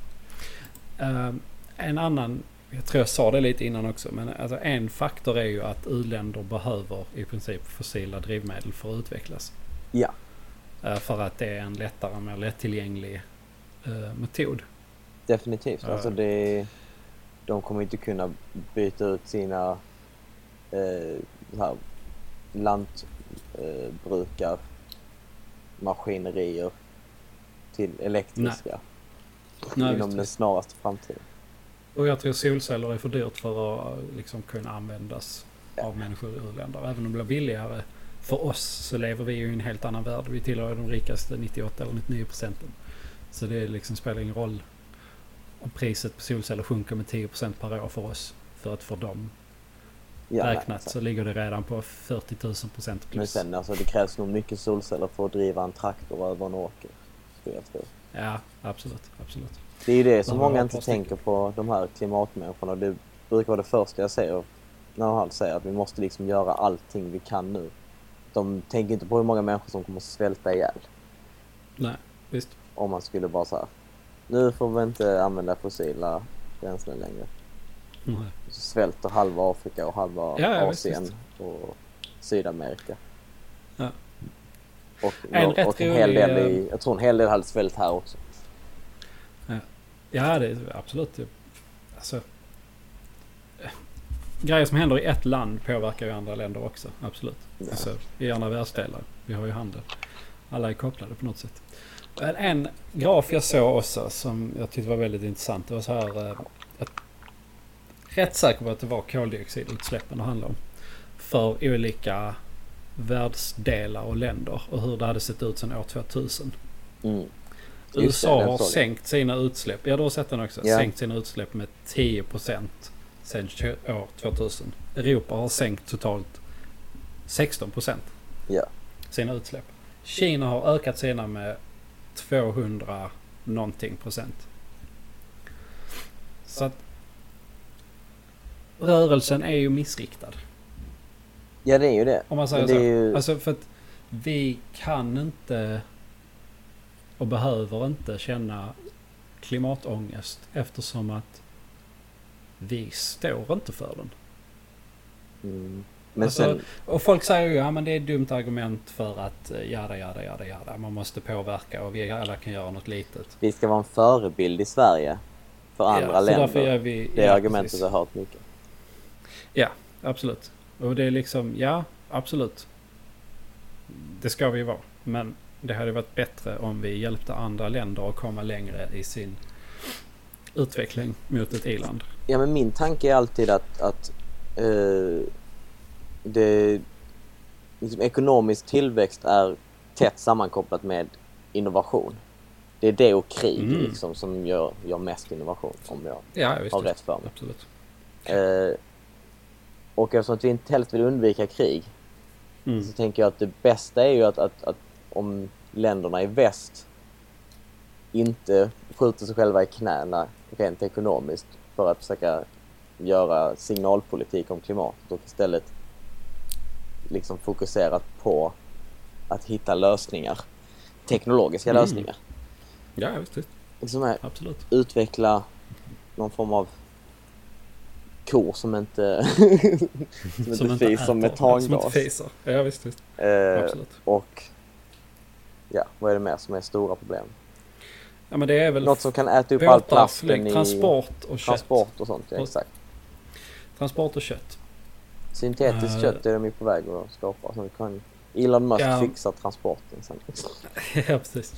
S2: Eh, en annan Jag tror jag sa det lite innan också. Men alltså en faktor är ju att u-länder behöver i princip fossila drivmedel för att utvecklas.
S1: Ja.
S2: Eh, För att det är en lättare, mer lättillgänglig eh, metod.
S1: Definitivt.
S2: Ja.
S1: Alltså det, de kommer inte kunna byta ut sina här, lantbrukar maskinerier till elektriska
S2: Nej,
S1: inom
S2: visst,
S1: den snaraste framtiden.
S2: Och jag tror solceller är för dyrt för att liksom kunna användas
S1: Ja.
S2: av människor i u-länder. Även om det blir billigare. För oss så lever vi ju i en helt annan värld. Vi tillhör de rikaste 98 eller 99 procenten. Så det liksom spelar ingen roll om priset på solceller sjunker med 10 procent per år för oss. För att för dem
S1: Ja,
S2: räknat så ligger det redan på 40 000 procent
S1: Men
S2: plus.
S1: sen alltså det krävs nog mycket solceller för att driva en traktor över en åker. Skulle jag tro.
S2: Ja, absolut. absolut.
S1: Det är ju det som många inte tänker på, de här klimatmänniskorna. Det brukar vara det första jag säger när han säger att vi måste liksom göra allting vi kan nu. De tänker inte på hur många människor som kommer att svälta ihjäl
S2: Nej, visst.
S1: om man skulle bara säga nu får vi inte använda fossila bränslen längre. Så svälter halva Afrika och halva
S2: Ja, ja, visst,
S1: Asien
S2: visst.
S1: och Sydamerika.
S2: Ja.
S1: Och,
S2: En
S1: och,
S2: rätt
S1: en hel del i, jag tror en hel del hade svält här också.
S2: Ja, det är absolut. Det- Alltså, eh, grejer som händer i ett land påverkar ju andra länder också. Absolut.
S1: Ja.
S2: Alltså, I andra världsdelar. Vi har ju handel. Alla är kopplade på något sätt. En, en graf jag såg också som jag tyckte var väldigt intressant. Det var så här. eh, att, rätt säker på att det var koldioxidutsläppen det handlade om. För olika världsdelar och länder. Och hur det hade sett ut sedan år 2000.
S1: Mm.
S2: USA har sänkt sina utsläpp. Ja, du har sett den också.
S1: Ja.
S2: Sänkt sina utsläpp med 10% sedan år 2000. Europa har sänkt totalt 16%
S1: Ja.
S2: sina utsläpp. Kina har ökat sina med 200 någonting procent. Så att rörelsen är ju missriktad.
S1: ja, det är ju det.
S2: Om man säger så.
S1: ju...
S2: Alltså för att vi kan inte och behöver inte känna klimatångest eftersom att vi står inte för den.
S1: Mm. Men
S2: Alltså,
S1: sen,
S2: Och folk säger ju ja men det är ett dumt argument för att eh, jada jada jada jada. Man måste påverka och vi alla kan göra något litet.
S1: vi ska vara en förebild i Sverige för andra
S2: ja,
S1: länder.
S2: vi,
S1: Det
S2: ja,
S1: argumentet
S2: precis.
S1: har jag hört mycket.
S2: Absolut. Och det är liksom, ja absolut. Det ska vi vara. Men det hade varit bättre om vi hjälpte andra länder att komma längre i sin utveckling mot ett i-land.
S1: Ja, men min tanke är alltid att, att eh, det, liksom, ekonomisk tillväxt är tätt sammankopplat med innovation. Det är det och krig
S2: Mm.
S1: liksom, som gör, gör mest innovation, om jag
S2: Ja,
S1: har rätt för mig.
S2: Absolut.
S1: Eh, och eftersom att vi inte helst vill undvika krig
S2: Mm.
S1: så tänker jag att det bästa är ju att, att, att om länderna i väst inte skjuter sig själva i knäna rent ekonomiskt för att försöka göra signalpolitik om klimatet och istället liksom fokuserat på att hitta lösningar, teknologiska
S2: Mm.
S1: lösningar.
S2: Ja, visst.
S1: Liksom
S2: Absolut.
S1: utveckla någon form av kor som inte, som inte fiser
S2: äter,
S1: metangas.
S2: Som inte fiser. Ja, visst. visst.
S1: Eh,
S2: Absolut.
S1: och ja, vad är det mer som är stora problem?
S2: Ja, men det är väl
S1: Något som kan äta upp all plasten i
S2: transport och kött.
S1: transport och sånt. Ja, exakt.
S2: Transport och kött.
S1: Syntetiskt
S2: Eh.
S1: kött är de ju på väg att skapa. Så kan Elon Musk
S2: Ja.
S1: fixa transporten sen.
S2: ja, precis.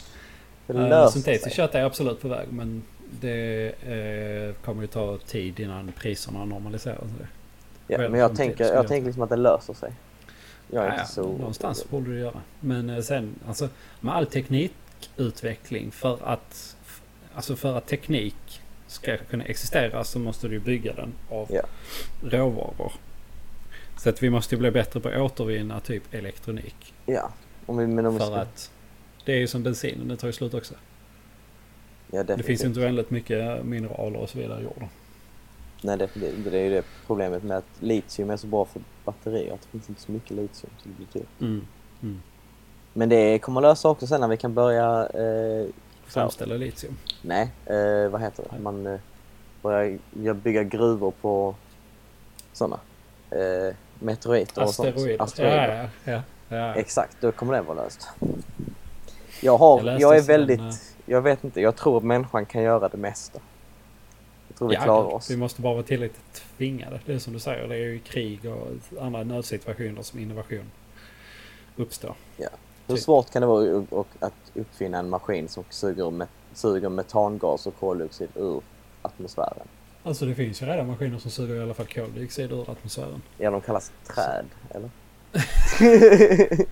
S2: Uh, syntetiskt kött är absolut på väg men det eh, kommer ju ta tid innan priserna normaliseras.
S1: Ja, men jag tänker, jag tänker liksom att det löser sig. Jag är
S2: Ja,
S1: inte så...
S2: någonstans borde det göra. Men eh, sen, alltså med all teknikutveckling för att, alltså för att teknik ska kunna existera så måste du bygga den av
S1: Ja.
S2: råvaror. Så att vi måste bli bättre på att återvinna typ elektronik.
S1: Ja, om vi, men om vi
S2: För
S1: ska...
S2: att det är ju som bensinen, det tar ju slut också.
S1: Ja,
S2: Det finns ju inte väldigt mycket mineraler och så vidare i jorden.
S1: Nej, definitivt. Det är ju det problemet med att litium är så bra för batterier. Att det finns inte så mycket litium. Så det blir dyrt.
S2: Mm. Mm.
S1: Men det kommer lösa också sen när vi kan börja... Eh,
S2: Framställa litium.
S1: nej, eh, vad heter det? Man... Eh, börjar bygga gruvor på sådana. Eh, meteoriter och sånt.
S2: Asteroider. Ja, ja, ja.
S1: Exakt, då kommer det vara löst. Jag, har,
S2: Jag
S1: jag är väldigt,
S2: eh,
S1: jag vet inte, jag tror människan kan göra det mesta. Jag tror vi
S2: Ja,
S1: klarar oss.
S2: Vi måste bara vara tillräckligt tvingade. Det är som du säger, det är ju krig och andra nödsituationer som innovation uppstår.
S1: Hur
S2: typ.
S1: svårt kan det vara att uppfinna en maskin som suger, met- suger metangas och koldioxid ur atmosfären?
S2: Alltså det finns ju redan maskiner som suger i alla fall koldioxid ur atmosfären.
S1: Ja, de kallas träd, eller?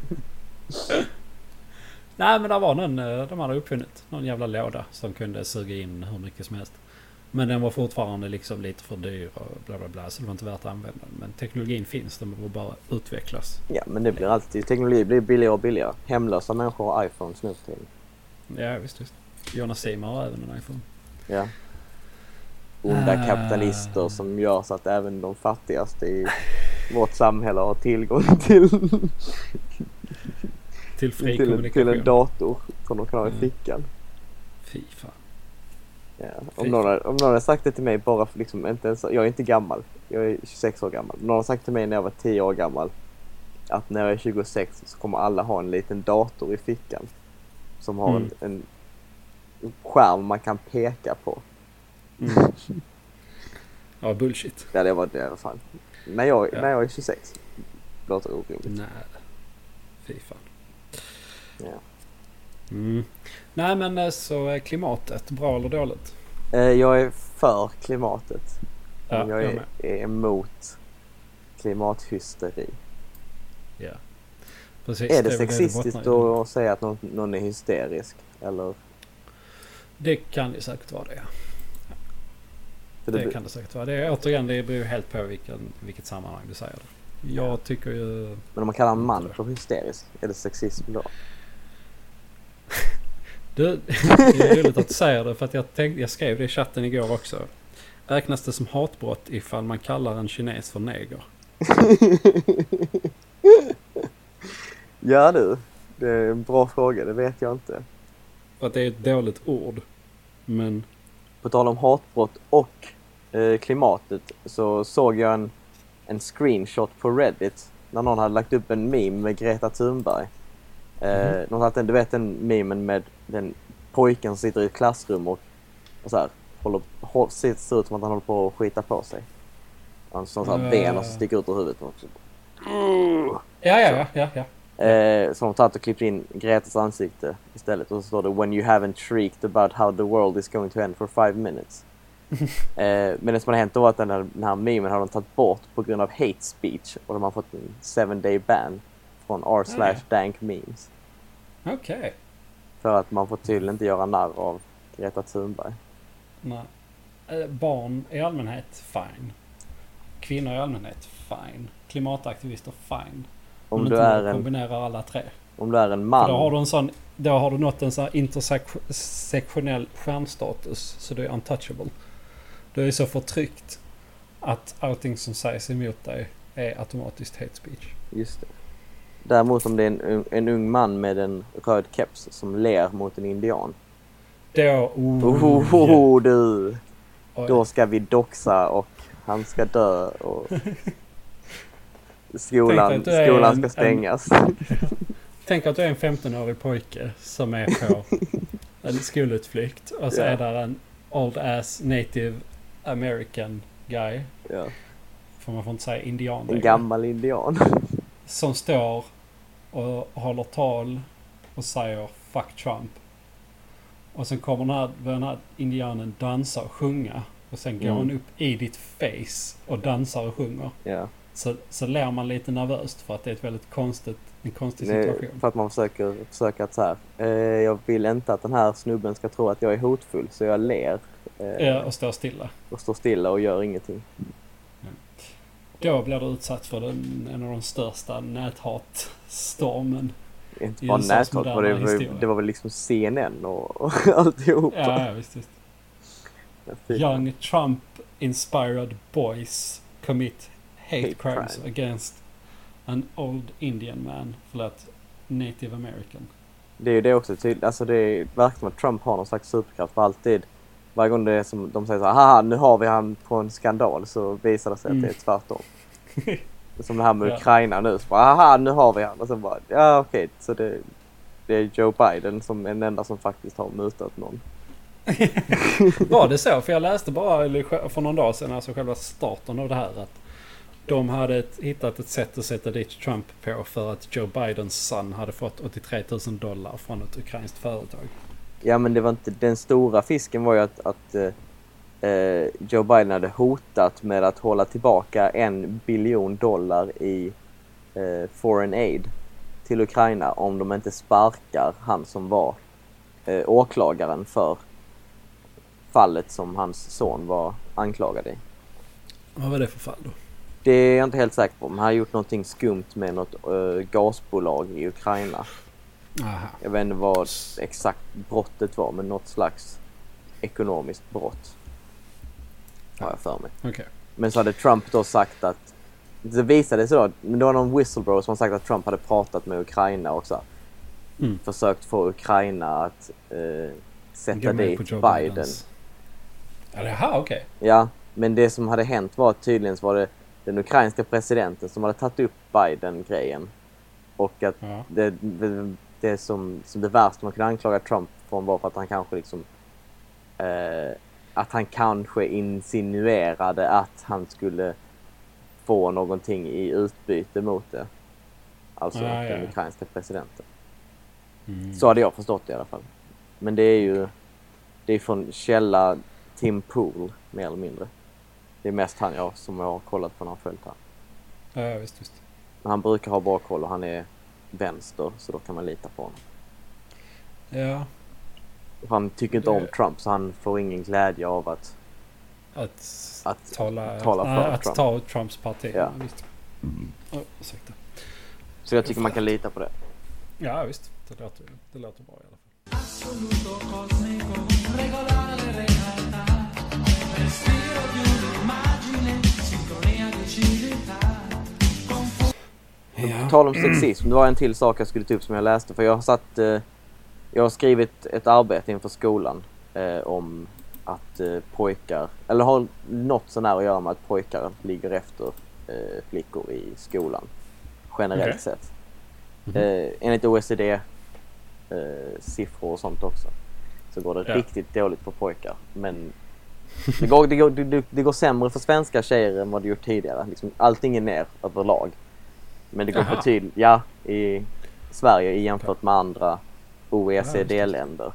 S2: Nej men det var någon eh, de hade uppfunnit. Någon jävla låda som kunde suga in hur mycket som helst. Men den var fortfarande liksom lite för dyr och bla bla bla. Så det var inte värt att använda den. Men teknologin finns, den behöver bara utvecklas.
S1: Ja, men det blir alltid, teknologi blir billigare och billigare. Hemlösa människor har iPhones nu tiden.
S2: Ja visst visst. Jonas Sima har även en iPhone.
S1: Ja. Onda
S2: Ah.
S1: kapitalister som gör så att även de fattigaste i vårt samhälle har tillgång till,
S2: Till fri
S1: till, en,
S2: kommunikation.
S1: till en dator som de kan ha i
S2: Mm.
S1: fickan.
S2: Fy fan.
S1: Ja.
S2: Fy
S1: Om, någon har, om någon har sagt det till mig bara för liksom, inte ens, jag är inte gammal, jag är 26 år gammal. Någon har sagt till mig när jag var 10 år gammal att när jag är 26 så kommer alla ha en liten dator i fickan. Som har
S2: Mm.
S1: en, en skärm man kan peka på.
S2: Mm. Ja bullshit.
S1: Ja det var det fall. När jag,
S2: Ja.
S1: när jag är 26. Låter orimligt.
S2: Nej. Fy fan.
S1: Ja.
S2: Mm. Nej men eh, så klimatet, bra eller dåligt?
S1: Eh, Jag är för klimatet.
S2: Ja,
S1: jag
S2: jag
S1: är, emot klimathysteri.
S2: Ja. Precis,
S1: är det
S2: väl
S1: sexistiskt då att säga att någon, någon är hysterisk? Eller?
S2: Det kan ju säkert vara det.
S1: För
S2: Det
S1: det,
S2: kan det säkert vara. Det är, återigen, det beror helt på vilken, vilket sammanhang du säger det. Jag tycker ju...
S1: Men om man kallar en man för hysterisk, är det sexism då?
S2: Du, det är roligt att du säger det för att jag, tänkte, jag skrev det i chatten igår också. Räknas det som hatbrott ifall man kallar en kines för neger?
S1: Ja du, det är en bra fråga, det vet jag inte.
S2: För att det är ett dåligt ord. Men...
S1: På tal om hatbrott och eh, klimatet så såg jag en, en screenshot på Reddit när någon hade lagt upp en meme med Greta Thunberg. Eh,
S2: Mhm.
S1: Hade den, du vet den memen med den pojken som sitter i ett klassrum och, och så här, håller, håll, ser, ser ut som att han håller på att skita på sig. Han har
S2: Eh.
S1: ben och så sticker ut ur huvudet. Och så.
S2: Ja, ja, ja, ja. ja.
S1: Eh, så de tagit och klippt in Gretas ansikte istället och så står det When you haven't shrieked about how the world is going to end for five minutes. eh, men det som har hänt då var att den här, den här memen har de tagit bort på grund av hate speech och de har fått en seven day ban från r slash dank memes.
S2: Okej.
S1: För att man får tydligen inte göra narr av Greta Thunberg.
S2: Nej. Eh, Barn i allmänhet, fine. Kvinnor i allmänhet, fine. Klimataktivister, fine.
S1: Om
S2: Men
S1: du, är en,
S2: kombinerar alla tre.
S1: om du är en
S2: För
S1: man,
S2: då har du en sån, då har du nått en sån här intersektionell stjärnstatus. Så du är untouchable. Du är så förtryckt att allting som sägs emot dig är automatiskt hate speech.
S1: just det. Däremot om det är en, en ung man med en röd keps som ler mot en indian.
S2: Då... Oh,
S1: Oh, oh, du!
S2: Oj.
S1: Då ska vi doxa och han ska dö och skolan, skolan
S2: en-
S1: ska
S2: en-
S1: stängas.
S2: Tänk att du är en 15-årig pojke som är på en skolutflykt och så
S1: Ja.
S2: är där en old ass native american guy.
S1: Ja.
S2: För man får inte säga indian
S1: En gammal indian.
S2: Som står och håller tal och säger 'Fuck Trump' Och sen kommer den här, den här indianen dansa och sjunga. Och sen går
S1: Mm.
S2: han upp i ditt face och dansar och sjunger.
S1: Ja.
S2: Så, så ler man lite nervöst för att det är ett väldigt konstigt, en konstig situation.
S1: för att man försöker, försöker att så här. Eh, jag vill inte att den här snubben ska tro att jag är hotfull så jag ler. Eh,
S2: Ja, och stå stilla.
S1: Och står stilla och gör ingenting.
S2: Då blir du utsatt för den, en av de största näthatstormen.
S1: Inte bara näthat, det, var, det var väl liksom CNN och, och alltihopa.
S2: Ja, ja visst, visst. Young Trump-inspired boys commit hate,
S1: Hate
S2: crimes
S1: crime.
S2: against an old Indian man. Förlåt, native american.
S1: Det är ju det också. Alltså det verkar som att Trump har någon slags superkraft för alltid Varje gång det är som de säger så här, haha nu har vi han på en skandal så visar det sig
S2: Mm.
S1: att det är tvärtom. som det här med
S2: Ja.
S1: Ukraina nu. Så bara, haha nu har vi han. Och sen bara, ja okej så det, det är Joe Biden som är den enda som faktiskt har mutat någon.
S2: Var det så? För jag läste bara för någon dag sedan, alltså själva starten av det här, att de hade ett, hittat ett sätt att sätta dit Trump på för att Joe Bidens son hade fått 83 000 dollar från ett ukrainskt företag.
S1: Ja men det var inte, den stora fisken var ju att, att eh, eh, Joe Biden hade hotat med att hålla tillbaka en biljon dollar i eh, foreign aid till Ukraina om de inte sparkar han som var eh, åklagaren för fallet som hans son var anklagad i.
S2: Vad var det för fall då?
S1: Det är jag inte helt säker på, men han har gjort någonting skumt med något eh, gasbolag i Ukraina.
S2: Aha.
S1: Jag vet inte vad exakt brottet var, men något slags ekonomiskt brott. Har jag för mig.
S2: Okej.
S1: Men så hade Trump då sagt att det visade sig då, men det var någon whistleblower som sagt att Trump hade pratat med Ukraina också.
S2: Mm.
S1: Försökt få Ukraina att eh, sätta dit Biden.
S2: Bidens. Ja, det här okej.
S1: Ja, men det som hade hänt var tydligen så var det den ukrainska presidenten som hade tagit upp Biden-grejen. Och att
S2: Ja.
S1: det, det, det som, som det värsta man kunde anklaga Trump för var för att han kanske liksom eh, att han kanske insinuerade att han skulle få någonting i utbyte mot det. Alltså
S2: ja,
S1: den
S2: ja.
S1: ukrainska presidenten.
S2: Mm.
S1: Så hade jag förstått det i alla fall. Men det är ju det är från källa Tim Pool mer eller mindre. Det är mest han jag som jag har kollat på när han följt han.
S2: Ja, ja, visst, visst.
S1: Men han brukar ha bra koll och han är vänster så då kan man lita på honom.
S2: Ja,
S1: Han tycker inte om
S2: Det-
S1: Trump så han får ingen glädje av att...
S2: att,
S1: Att
S2: tala,
S1: tala för
S2: nej, att
S1: Trump.
S2: ta Trumps parti.
S1: Ja.
S2: Ja. Visst. Oh, ursäkta.
S1: Så jag tycker man kan lita på det.
S2: Ja, visst. Det låter, det låter bra i alla fall.
S1: På tal om sexism, det var en till sak jag skulle ta upp som jag läste. För jag har satt... Eh, jag har skrivit ett arbete inför skolan eh, om att eh, pojkar, eller har något sånär att göra med att pojkar ligger efter eh, flickor i skolan. Generellt
S2: Okej.
S1: sett.
S2: Mhm.
S1: Eh, enligt OECD eh, siffror och sånt också. Så går det
S2: Ja.
S1: riktigt dåligt på pojkar. Men det går, det, går, det, det går sämre för svenska tjejer än vad det gjort tidigare. Liksom, allting är ner överlag. Men det går
S2: Jaha.
S1: betydligt, ja, i Sverige i jämfört med andra OECD-länder.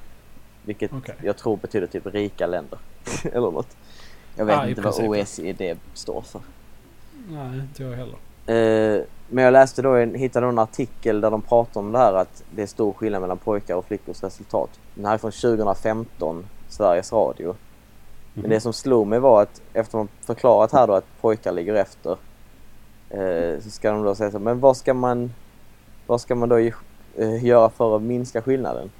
S1: Vilket
S2: Okej.
S1: jag tror betyder typ rika länder. Eller något. Jag vet
S2: i
S1: inte vad. OECD står för.
S2: Nej, inte jag heller.
S1: Eh, men jag läste då en, hittade en artikel där de pratar om det här att det är stor skillnad mellan pojkar och flickors resultat. Den här är från 2015, Sveriges Radio. Men det som slog mig var att efter man förklarat här då att pojkar ligger efter eh, så ska de då säga så men vad ska man vad ska man då eh, göra för att minska skillnaden?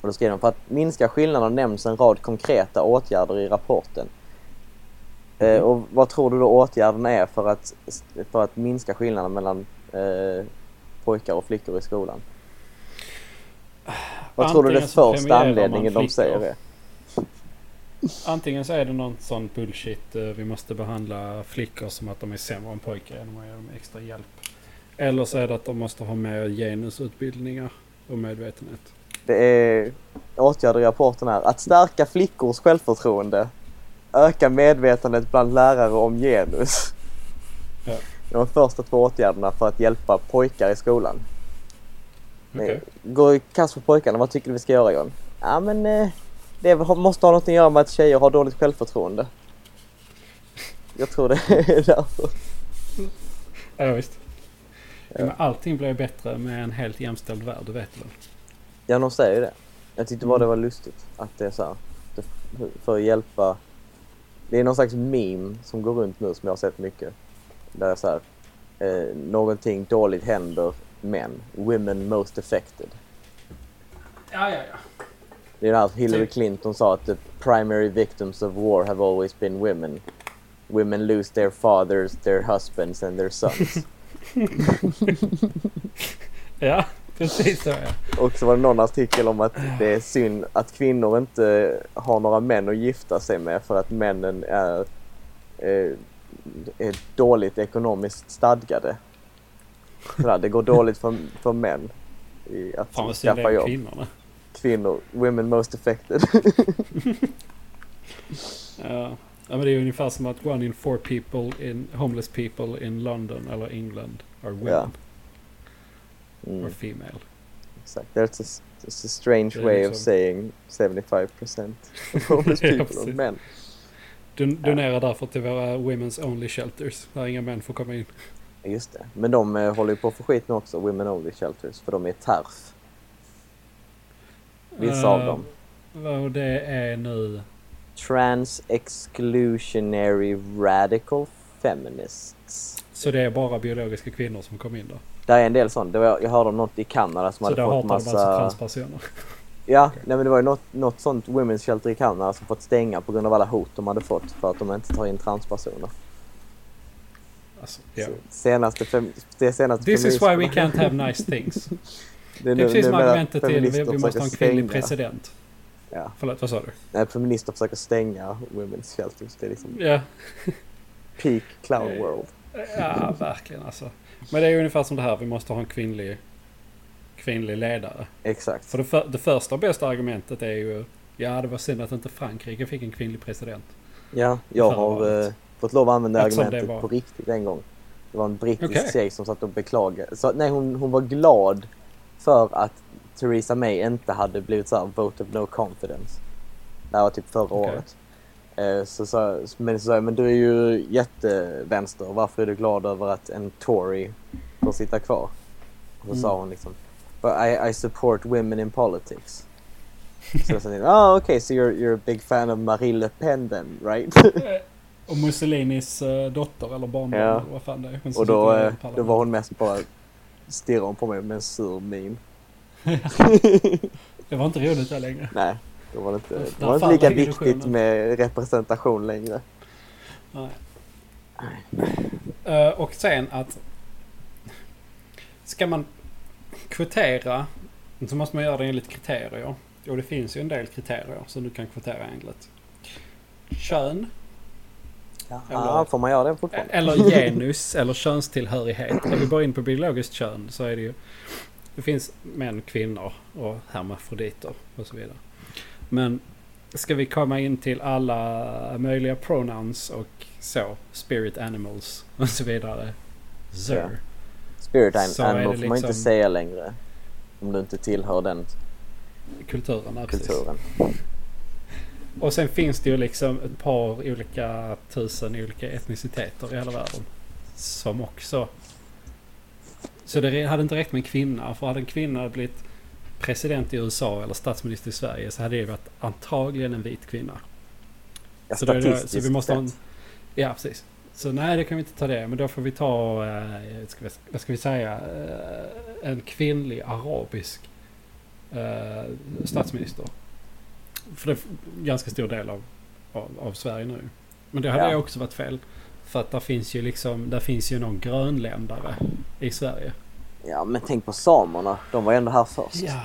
S1: Och då skriver de för att minska skillnaden nämns en rad konkreta åtgärder i rapporten. Eh, och vad tror du då åtgärderna är för att, för att minska skillnaden mellan eh, pojkar och flickor i skolan? Vad tror du
S2: Antingen
S1: det första anledningen de säger är?
S2: Antingen så är det någon sån bullshit. eh, Vi måste behandla flickor som att de är sämre än pojkar genom att ge dem extra hjälp. Eller så är det att de måste ha mer genusutbildningar och medvetenhet.
S1: Det är åtgärder i rapporten här. Att stärka flickors självförtroende. Öka medvetandet bland lärare om genus.
S2: Ja.
S1: Det är de första två åtgärderna för att hjälpa pojkar i skolan.
S2: Okej.
S1: Gå i kast på pojkarna. Vad tycker du vi ska göra John? Ja men eh, det måste ha något att göra med att tjejer har dåligt självförtroende. Jag tror det är därför.
S2: Ja, visst.
S1: Ja.
S2: Men allting blir bättre med en helt jämställd värld, du vet väl?
S1: Ja, de säger ju det. Jag tyckte bara det var lustigt att det är så här. Det- För att hjälpa. Det är någon slags meme som går runt nu som jag har sett mycket. Där är så här. Eh, någonting dåligt händer män. Women most affected.
S2: Ja, ja, ja.
S1: Det är det här Hillary
S2: Typ.
S1: Clinton sa att the primary victims of war have always been women. Women lose their fathers, their husbands and their sons.
S2: Ja, Precis så ja.
S1: Och så var det någon artikel om att det är synd att kvinnor inte har några män att gifta sig med för att männen är, är, är dåligt ekonomiskt stadgade. Sådär, det går dåligt för, för män i att
S2: Fan
S1: skaffa jobb.
S2: kvinnorna.
S1: Kvinnor, women most affected.
S2: Ja. ja men det är ungefär som att one in four people in homeless people in London eller England are women.
S1: Ja. Mm,
S2: Or female.
S1: exakt. There's a, a strange way of
S2: liksom-
S1: saying 75% of homeless
S2: Ja,
S1: people are men.
S2: Don- donera därför till våra women's only shelters. Där inga män får komma in.
S1: Just det. Men de eh, håller ju på för skit nu också, Women Only Shelters, för de är TERF. Vissa av
S2: Eh,
S1: dem.
S2: Vad det är nu.
S1: Trans Exclusionary Radical Feminists.
S2: Så det är bara biologiska kvinnor som kom in då.
S1: Det är en del sånt. Var, jag hörde om något i Kanada som
S2: Så
S1: hade
S2: där
S1: fått
S2: hatar de alltså
S1: massa...
S2: transpersoner.
S1: Ja, nej, men det var ju något, något sånt Women's Shelter i Kanada som fått stänga på grund av alla hot de hade fått för att de inte tar in transpersoner.
S2: Alltså.
S1: Så Senaste, fem, det senaste
S2: This is why we can't have nice things.
S1: Det är
S2: Det är precis som argumentet till vi, vi måste ha en kvinnlig president.
S1: Ja.
S2: Förlåt, vad sa du?
S1: Nej, feminister försöker stänga Women's Shelters. Det är liksom
S2: Ja,
S1: peak clown world.
S2: ja verkligen alltså. Men det är ungefär som det här, vi måste ha en kvinnlig, kvinnlig ledare.
S1: Exakt.
S2: För det, för, det första och bästa argumentet är ju, ja det var synd att inte Frankrike fick en kvinnlig president.
S1: Ja, jag har eh, fått lov att använda
S2: Eftersom
S1: argumentet
S2: var-
S1: på riktigt en gång. Det var en brittisk
S2: Okej.
S1: tjej som satt och beklagade. Så, nej, hon, hon var glad för att Theresa May inte hade blivit så här vote of no confidence. Det här var typ förra
S2: Okej.
S1: året. Eh, så, så, men så sa men du är ju jättevänster. Varför är du glad över att en Tory får sitta kvar? Och så
S2: Mm.
S1: sa hon liksom, But I, I support women in politics. så jag sa, ah okej, okay, so you're, you're a big fan of Marie Le Pen then, right?
S2: Och Mussolinis eh, dotter eller barnbarn
S1: Ja.
S2: vad fan det är. Hon
S1: Och då, eh, då var hon mest bara stirrade hon på mig med en sur min.
S2: Det var inte roligt där längre.
S1: Nej, då var det inte,
S2: Där
S1: det var inte lika viktigt med representation längre.
S2: Nej. Eh, och sen att... Ska man kvotera så måste man göra det enligt kriterier. Och det finns ju en del kriterier som du kan kvotera enligt. Kön,
S1: Ja,
S2: Eller-
S1: får man göra det fortfarande?
S2: eller genus, eller könstillhörighet. Är vi bara in på biologiskt kön så är det ju... Det finns män, kvinnor och hermafroditer och så vidare. Men ska vi komma in till alla möjliga pronouns och så, spirit animals och så vidare. Så.
S1: Ja. Spirit
S2: Så
S1: animal
S2: det
S1: får man inte
S2: liksom-
S1: säga längre. Om du inte tillhör den
S2: Kulturen, ja, precis. Och sen finns det ju liksom ett par olika tusen olika etniciteter i hela världen. Som också... Så det hade inte räckt med en kvinna. För hade en kvinna blivit president i USA eller statsminister i Sverige så hade det varit antagligen en vit kvinna.
S1: Ja,
S2: Så, det, så vi måste ha en. Ja, precis. Så nej, det kan vi inte ta det. Men då får vi ta, eh, ska vi, vad ska vi säga, eh, en kvinnlig arabisk eh, statsminister. För det är en ganska stor del av, av, av Sverige nu. Men det hade
S1: Ja.
S2: ju också varit fel. För att där finns ju liksom, där finns ju någon grönländare i Sverige.
S1: Ja, men tänk på samerna. De var ändå här först.
S2: Ja,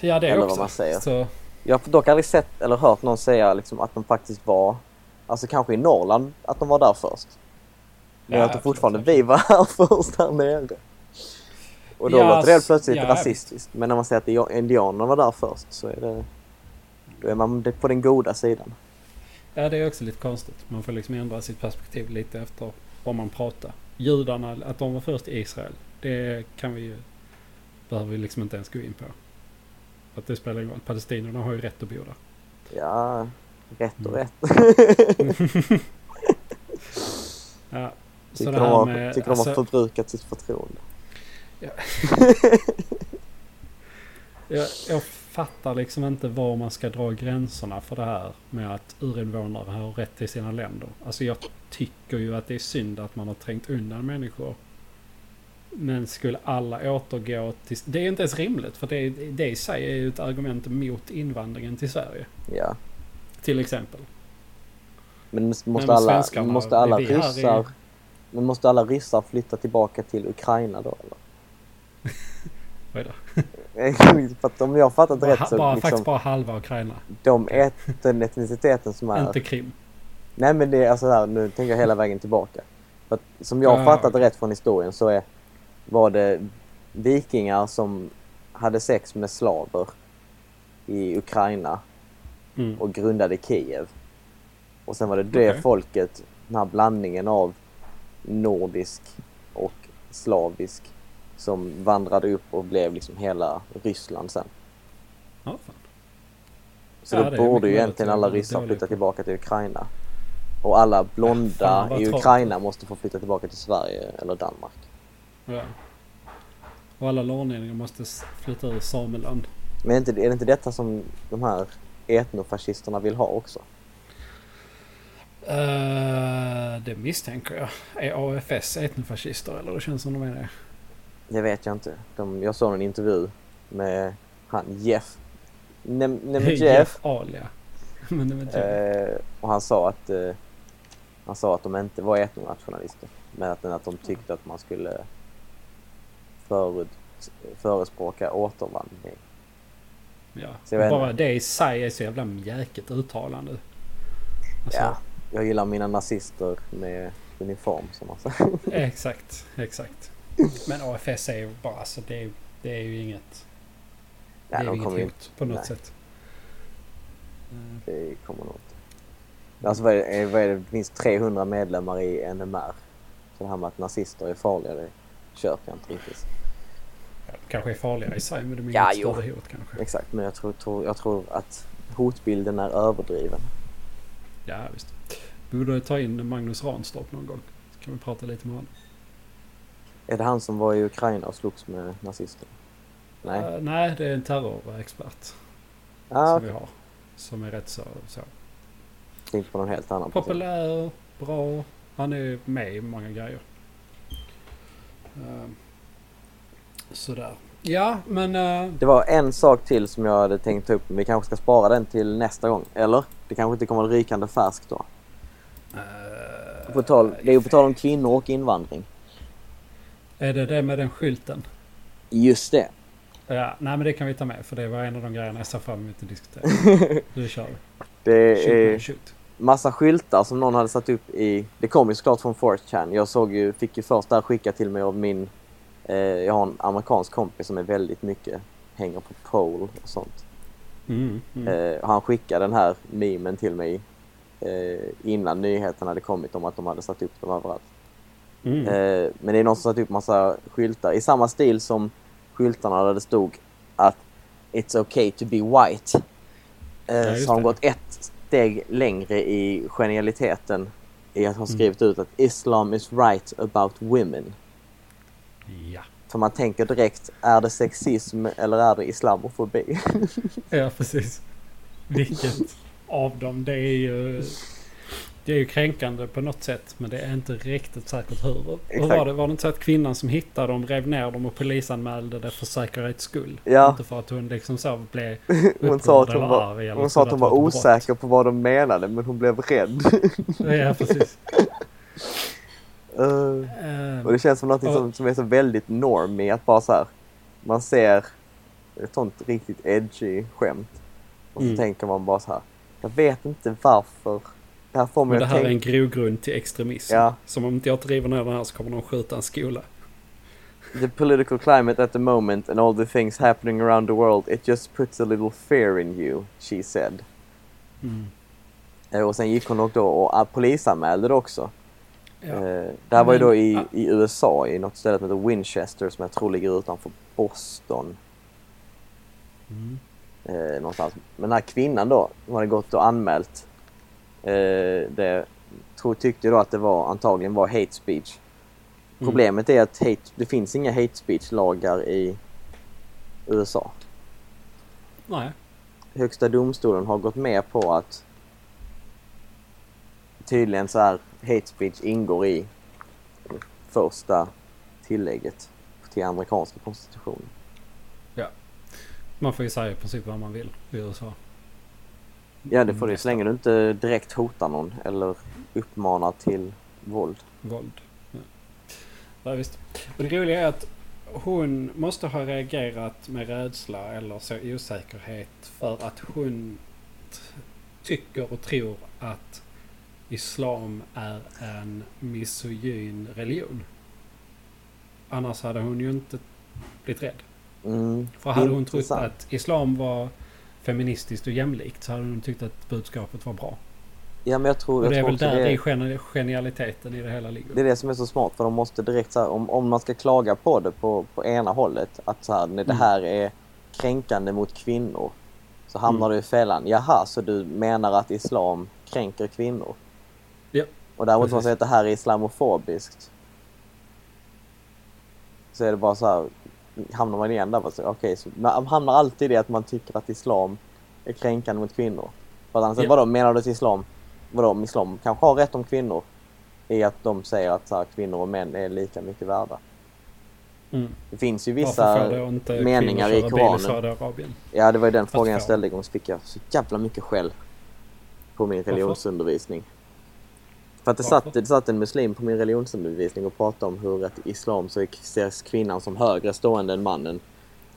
S2: ja det
S1: Eller vad
S2: också.
S1: man säger.
S2: Så,
S1: Jag har dock aldrig sett eller hört någon säga liksom att de faktiskt var, alltså kanske i Norrland, att de var där först. Men
S2: Ja,
S1: tror
S2: absolut,
S1: fortfarande vi var här först här nere. Och då
S2: Ja,
S1: låter det helt plötsligt
S2: ja,
S1: rasistiskt. Men när man säger att indianerna var där först så är det, då är man på den goda sidan.
S2: Ja, det är också lite konstigt. Man får liksom ändra sitt perspektiv lite efter vad man pratar. Judarna, att de var först i Israel, det kan vi ju... Behöver vi liksom inte ens gå in på. Att det spelar ingen roll. Palestinierna har ju rätt att bo där.
S1: Ja, rätt och
S2: Mm.
S1: rätt.
S2: Ja. Så
S1: tycker de har,
S2: med...
S1: tycker de har
S2: alltså,
S1: förbrukat sitt förtroende.
S2: jag, jag fattar liksom inte var man ska dra gränserna för det här med att urinvånare har rätt till sina länder. Alltså jag tycker ju att det är synd att man har trängt undan människor. Men skulle alla återgå till... Det är inte ens rimligt för det, det i sig är ju ett argument mot invandringen till Sverige.
S1: Ja.
S2: Till exempel.
S1: Men måste
S2: Men
S1: alla, måste alla
S2: är
S1: ryssar, men måste alla ryssar flytta tillbaka till Ukraina då eller?
S2: Oj då.
S1: För att om jag har fattat
S2: Bara,
S1: rätt så
S2: bara,
S1: liksom,
S2: faktiskt bara halva Ukraina.
S1: de et, den etniciteten som är...
S2: Inte Krim.
S1: Nej men det är alltså här, nu tänker jag hela vägen tillbaka. För att, som jag har
S2: Ah,
S1: fattat rätt från historien så är, var det vikingar som hade sex med slaver i Ukraina
S2: Mm.
S1: och grundade Kiev. Och sen var det det
S2: Okej.
S1: folket, den här blandningen av nordisk och slavisk som vandrade upp och blev liksom hela Ryssland sen.
S2: Ja, fan.
S1: Så
S2: Ja,
S1: då borde ju egentligen alla ryssar flytta tillbaka till Ukraina. Och alla blonda
S2: fan, vad
S1: i
S2: tråkigt.
S1: Ukraina måste få flytta tillbaka till Sverige eller Danmark.
S2: Ja. Och alla norrlänningar måste flytta ur Sameland.
S1: Men är, inte, är det inte detta som de här etnofascisterna vill ha också?
S2: Uh, det misstänker jag. Är AFS etnofascister eller det känns som de är det?
S1: Det vet jag inte. De, jag såg en intervju med han Jeff. Nem, Nem Jeff.
S2: Alia. Jeff.
S1: Eh, och han sa att eh, han sa att de inte var etnonationalister. Men att, att de tyckte att man skulle förut, förespråka återvandring.
S2: Ja. Bara det i sig är så jävla mjäkigt uttalande. Alltså,
S1: Ja, jag gillar mina nazister med uniform som man säger.
S2: Exakt, exakt. Men AFS är ju bara, alltså det är, det är ju inget, det är
S1: de
S2: inget hot på något
S1: nej.
S2: sätt. Eh,
S1: Det kommer nog inte. Alltså vad är, det, vad är det? finns 300 medlemmar i NMR. Så det här med att nazister är farliga, det köper jag inte riktigt.
S2: ja, de kanske är farligare i sig men de är
S1: Ja,
S2: inget
S1: jo.
S2: större hot kanske.
S1: Exakt, men jag tror, tror, jag tror att hotbilden är överdriven.
S2: Ja visst. Vi borde ta in Magnus Ranstorp någon gång. Så kan vi prata lite med honom.
S1: Är det han som var i Ukraina och slogs med nazister? Nej.
S2: Eh, nej, det är en terrorexpert
S1: ah,
S2: som vi har. Som är rätt så, så
S1: tänkte på någon helt annan
S2: populär, bra. Han är med i många grejer. Eh, sådär. Ja, men... eh,
S1: Det var en sak till som jag hade tänkt ta upp, vi kanske ska spara den till nästa gång. Eller? Det kanske inte kommer rykande färskt då.
S2: eh,
S1: På tal, det är ju på tal om kvinnor och invandring.
S2: Är det det med den skylten?
S1: Just det.
S2: Ja, nej men det kan vi ta med för det var en av de grejerna jag ser fram emot att diskutera. Nu kör vi.
S1: Det
S2: Shoot,
S1: är
S2: shoot.
S1: massa skyltar som någon hade satt upp i... Det kom ju såklart från 4chan. Jag såg ju, fick ju först där skickat till mig av min... Eh, jag har en amerikansk kompis som är väldigt mycket hänger på pole och sånt.
S2: Mm, mm.
S1: Eh, han skickade den här memen till mig eh, innan nyheten hade kommit om att de hade satt upp dem överallt.
S2: Mm.
S1: Eh, men det är någon som satt upp massa skyltar i samma stil som skyltarna där det stod att It's okay to be white. Eh,
S2: Ja,
S1: så har de gått ett steg längre i genialiteten i att ha
S2: Mm.
S1: skrivit ut att Islam is right about women.
S2: Ja.
S1: För man tänker direkt, är det sexism eller är det islamofobi?
S2: ja, precis. Vilket av dem? Det är ju... Det är ju kränkande på något sätt men det är inte riktigt säkert hur. Hur var det? Var det inte så att kvinnan som hittade dem rev ner dem och polisanmälde det för säkerhets skull?
S1: Ja.
S2: Inte för att hon liksom så blev
S1: Hon sa att hon var,
S2: arg
S1: hon sa att hon var
S2: ett brott.
S1: osäker på vad de menade men hon blev rädd.
S2: Ja, precis.
S1: Eh,
S2: Eh,
S1: Och det känns som något
S2: Och-
S1: som, som är så väldigt normig att bara så här. Man ser ett sånt riktigt edgy skämt. Och så
S2: Mm.
S1: tänker man bara så här. Jag vet inte varför. Här får
S2: Men det här är en
S1: tänka.
S2: grogrund till extremism.
S1: Ja.
S2: Som om inte jag driver ner den här så kommer de skjuta en skola.
S1: The political climate at the moment and all the things happening around the world. It just puts a little fear in you. She said.
S2: Mm.
S1: Och sen gick hon och då och polisanmälde det också.
S2: Ja.
S1: Eh, det här var ju då i, i USA i något ställe som heter Winchester som jag tror ligger utanför Boston.
S2: Mm.
S1: eh, någonstans. Men den här kvinnan då, hon hade gått och anmält eh, det, tror, tyckte då att det var antagligen var hate speech.
S2: Mm.
S1: Problemet är att hate, det finns inga hate speech-lagar i USA.
S2: Nej.
S1: Högsta domstolen har gått med på att tydligen så här hate speech ingår i första tillägget till amerikanska konstitutionen.
S2: Man får ju säga i princip vad man vill i USA.
S1: Ja det får du
S2: Mm,
S1: så länge du inte direkt hotar någon eller uppmanar till våld.
S2: Våld. Ja. ja visst. Och det roliga är att hon måste ha reagerat med rädsla eller så osäkerhet för att hon tycker och tror att Islam är en misogyn religion. Annars hade hon ju inte blivit rädd.
S1: Mm,
S2: För hade hon trott att Islam var feministiskt och jämlikt så hade hon tyckt att budskapet var bra.
S1: Ja men jag tror,
S2: Och det är väl där
S1: det,
S2: geni- genialiteten i det hela ligger.
S1: det är det som är så smart för de måste direkt så här, om, om man ska klaga på det på, på ena hållet att så här, nej, det
S2: Mm.
S1: här är kränkande mot kvinnor. Så hamnar
S2: Mm.
S1: du i fällan. Jaha, så du menar att islam kränker kvinnor?
S2: Ja,
S1: Och däremot om man säger att det här är islamofobiskt. Så är det bara så här, hamnar man igen där. bara så, Okej, så man hamnar alltid i att man tycker att islam är kränkande mot kvinnor. För annars,
S2: Ja.
S1: vadå, menar du att islam, vadå, om islam kanske har rätt om kvinnor? I att de säger att så här, kvinnor och män är lika mycket värda.
S2: Mm.
S1: Det finns ju vissa meningar i
S2: i
S1: Koranen.
S2: Saudiarabien?
S1: Ja, det var ju den frågan jag ställde en gång så fick jag så jävla mycket skäll på min religionsundervisning. För att det satt, det satt en muslim på min religionsundervisning och pratade om hur att i islam så ses kvinnan som högre stående än mannen.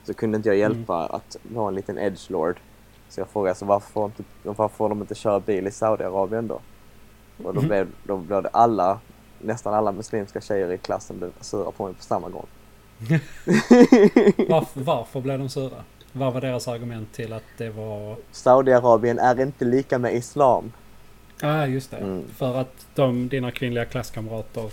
S1: Så kunde inte jag hjälpa
S2: Mm.
S1: att vara en liten edgelord. Så jag frågade så varför får, inte, varför får de inte köra bil i Saudiarabien då? Och då
S2: Mhm.
S1: blev, då blev det alla, nästan alla muslimska tjejer i klassen blev sura på mig på samma gång.
S2: Varför, varför blev de sura? Vad var deras argument till att det var...
S1: Saudiarabien är inte lika med islam.
S2: Ja, ah, just det.
S1: Mm.
S2: För att de, dina kvinnliga klasskamrater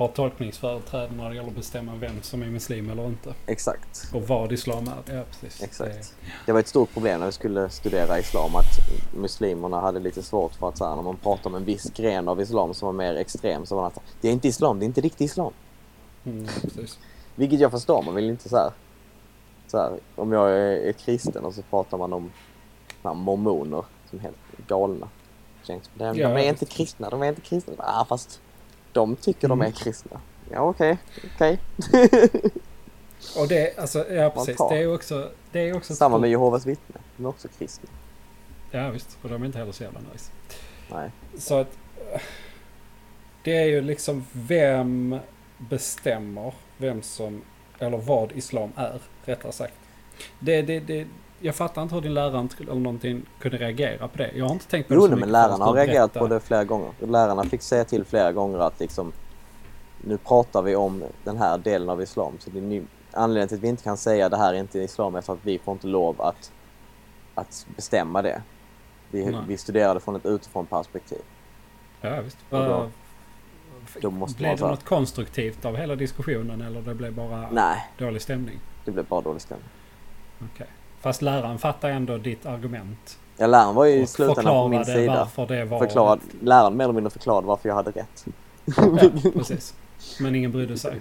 S2: har tolkningsföreträde när det gäller att bestämma vem som är muslim eller inte.
S1: Exakt.
S2: Och vad islam är. Ja, precis.
S1: Exakt. Det var ett stort problem när vi skulle studera islam att muslimerna hade lite svårt för att så här, när man pratar om en viss gren av islam som var mer extrem så var det att det är inte islam, det är inte riktig islam.
S2: Mm, precis.
S1: Vilket jag förstår, man vill inte så här, så här om jag är, kristen och så pratar man om här, mormoner som är helt galna. Känns, de, de
S2: Ja,
S1: är
S2: visst.
S1: inte kristna, de är inte kristna. Ah, fast de tycker de är
S2: Mm.
S1: kristna. Ja okej, okej.
S2: Och det, alltså, ja precis. Det är också... Det är också
S1: Samma med Jehovas vittnen, de är också kristna.
S2: Ja visst, och de är inte heller så jävla nice.
S1: Nej.
S2: Så att... Det är ju liksom vem bestämmer vem som... Eller vad islam är, rättare sagt. Det, det, det, jag fattar inte hur din lärare inte, eller någonting kunde reagera på det. Jag har inte tänkt på det
S1: Jo,
S2: så
S1: men lärarna har reagerat på det flera gånger. Lärarna fick säga till flera gånger att liksom nu pratar vi om den här delen av islam. Så det är nu, anledningen till att vi inte kan säga det här är inte islam är för att vi får inte lov att, att bestämma det. Vi, vi studerar det från ett utifrån perspektiv.
S2: Ja visst.
S1: Och då- då måste
S2: blev
S1: man
S2: det något konstruktivt av hela diskussionen eller det blev bara
S1: Nej,
S2: dålig stämning?
S1: det blev bara dålig stämning.
S2: Okej. Fast läraren fattar ändå ditt argument.
S1: Ja, läraren var ju i slutändan på min sida.
S2: varför det var...
S1: Förklarad, läraren mer eller mindre förklarade varför jag hade rätt.
S2: Ja, precis. Men ingen brydde sig.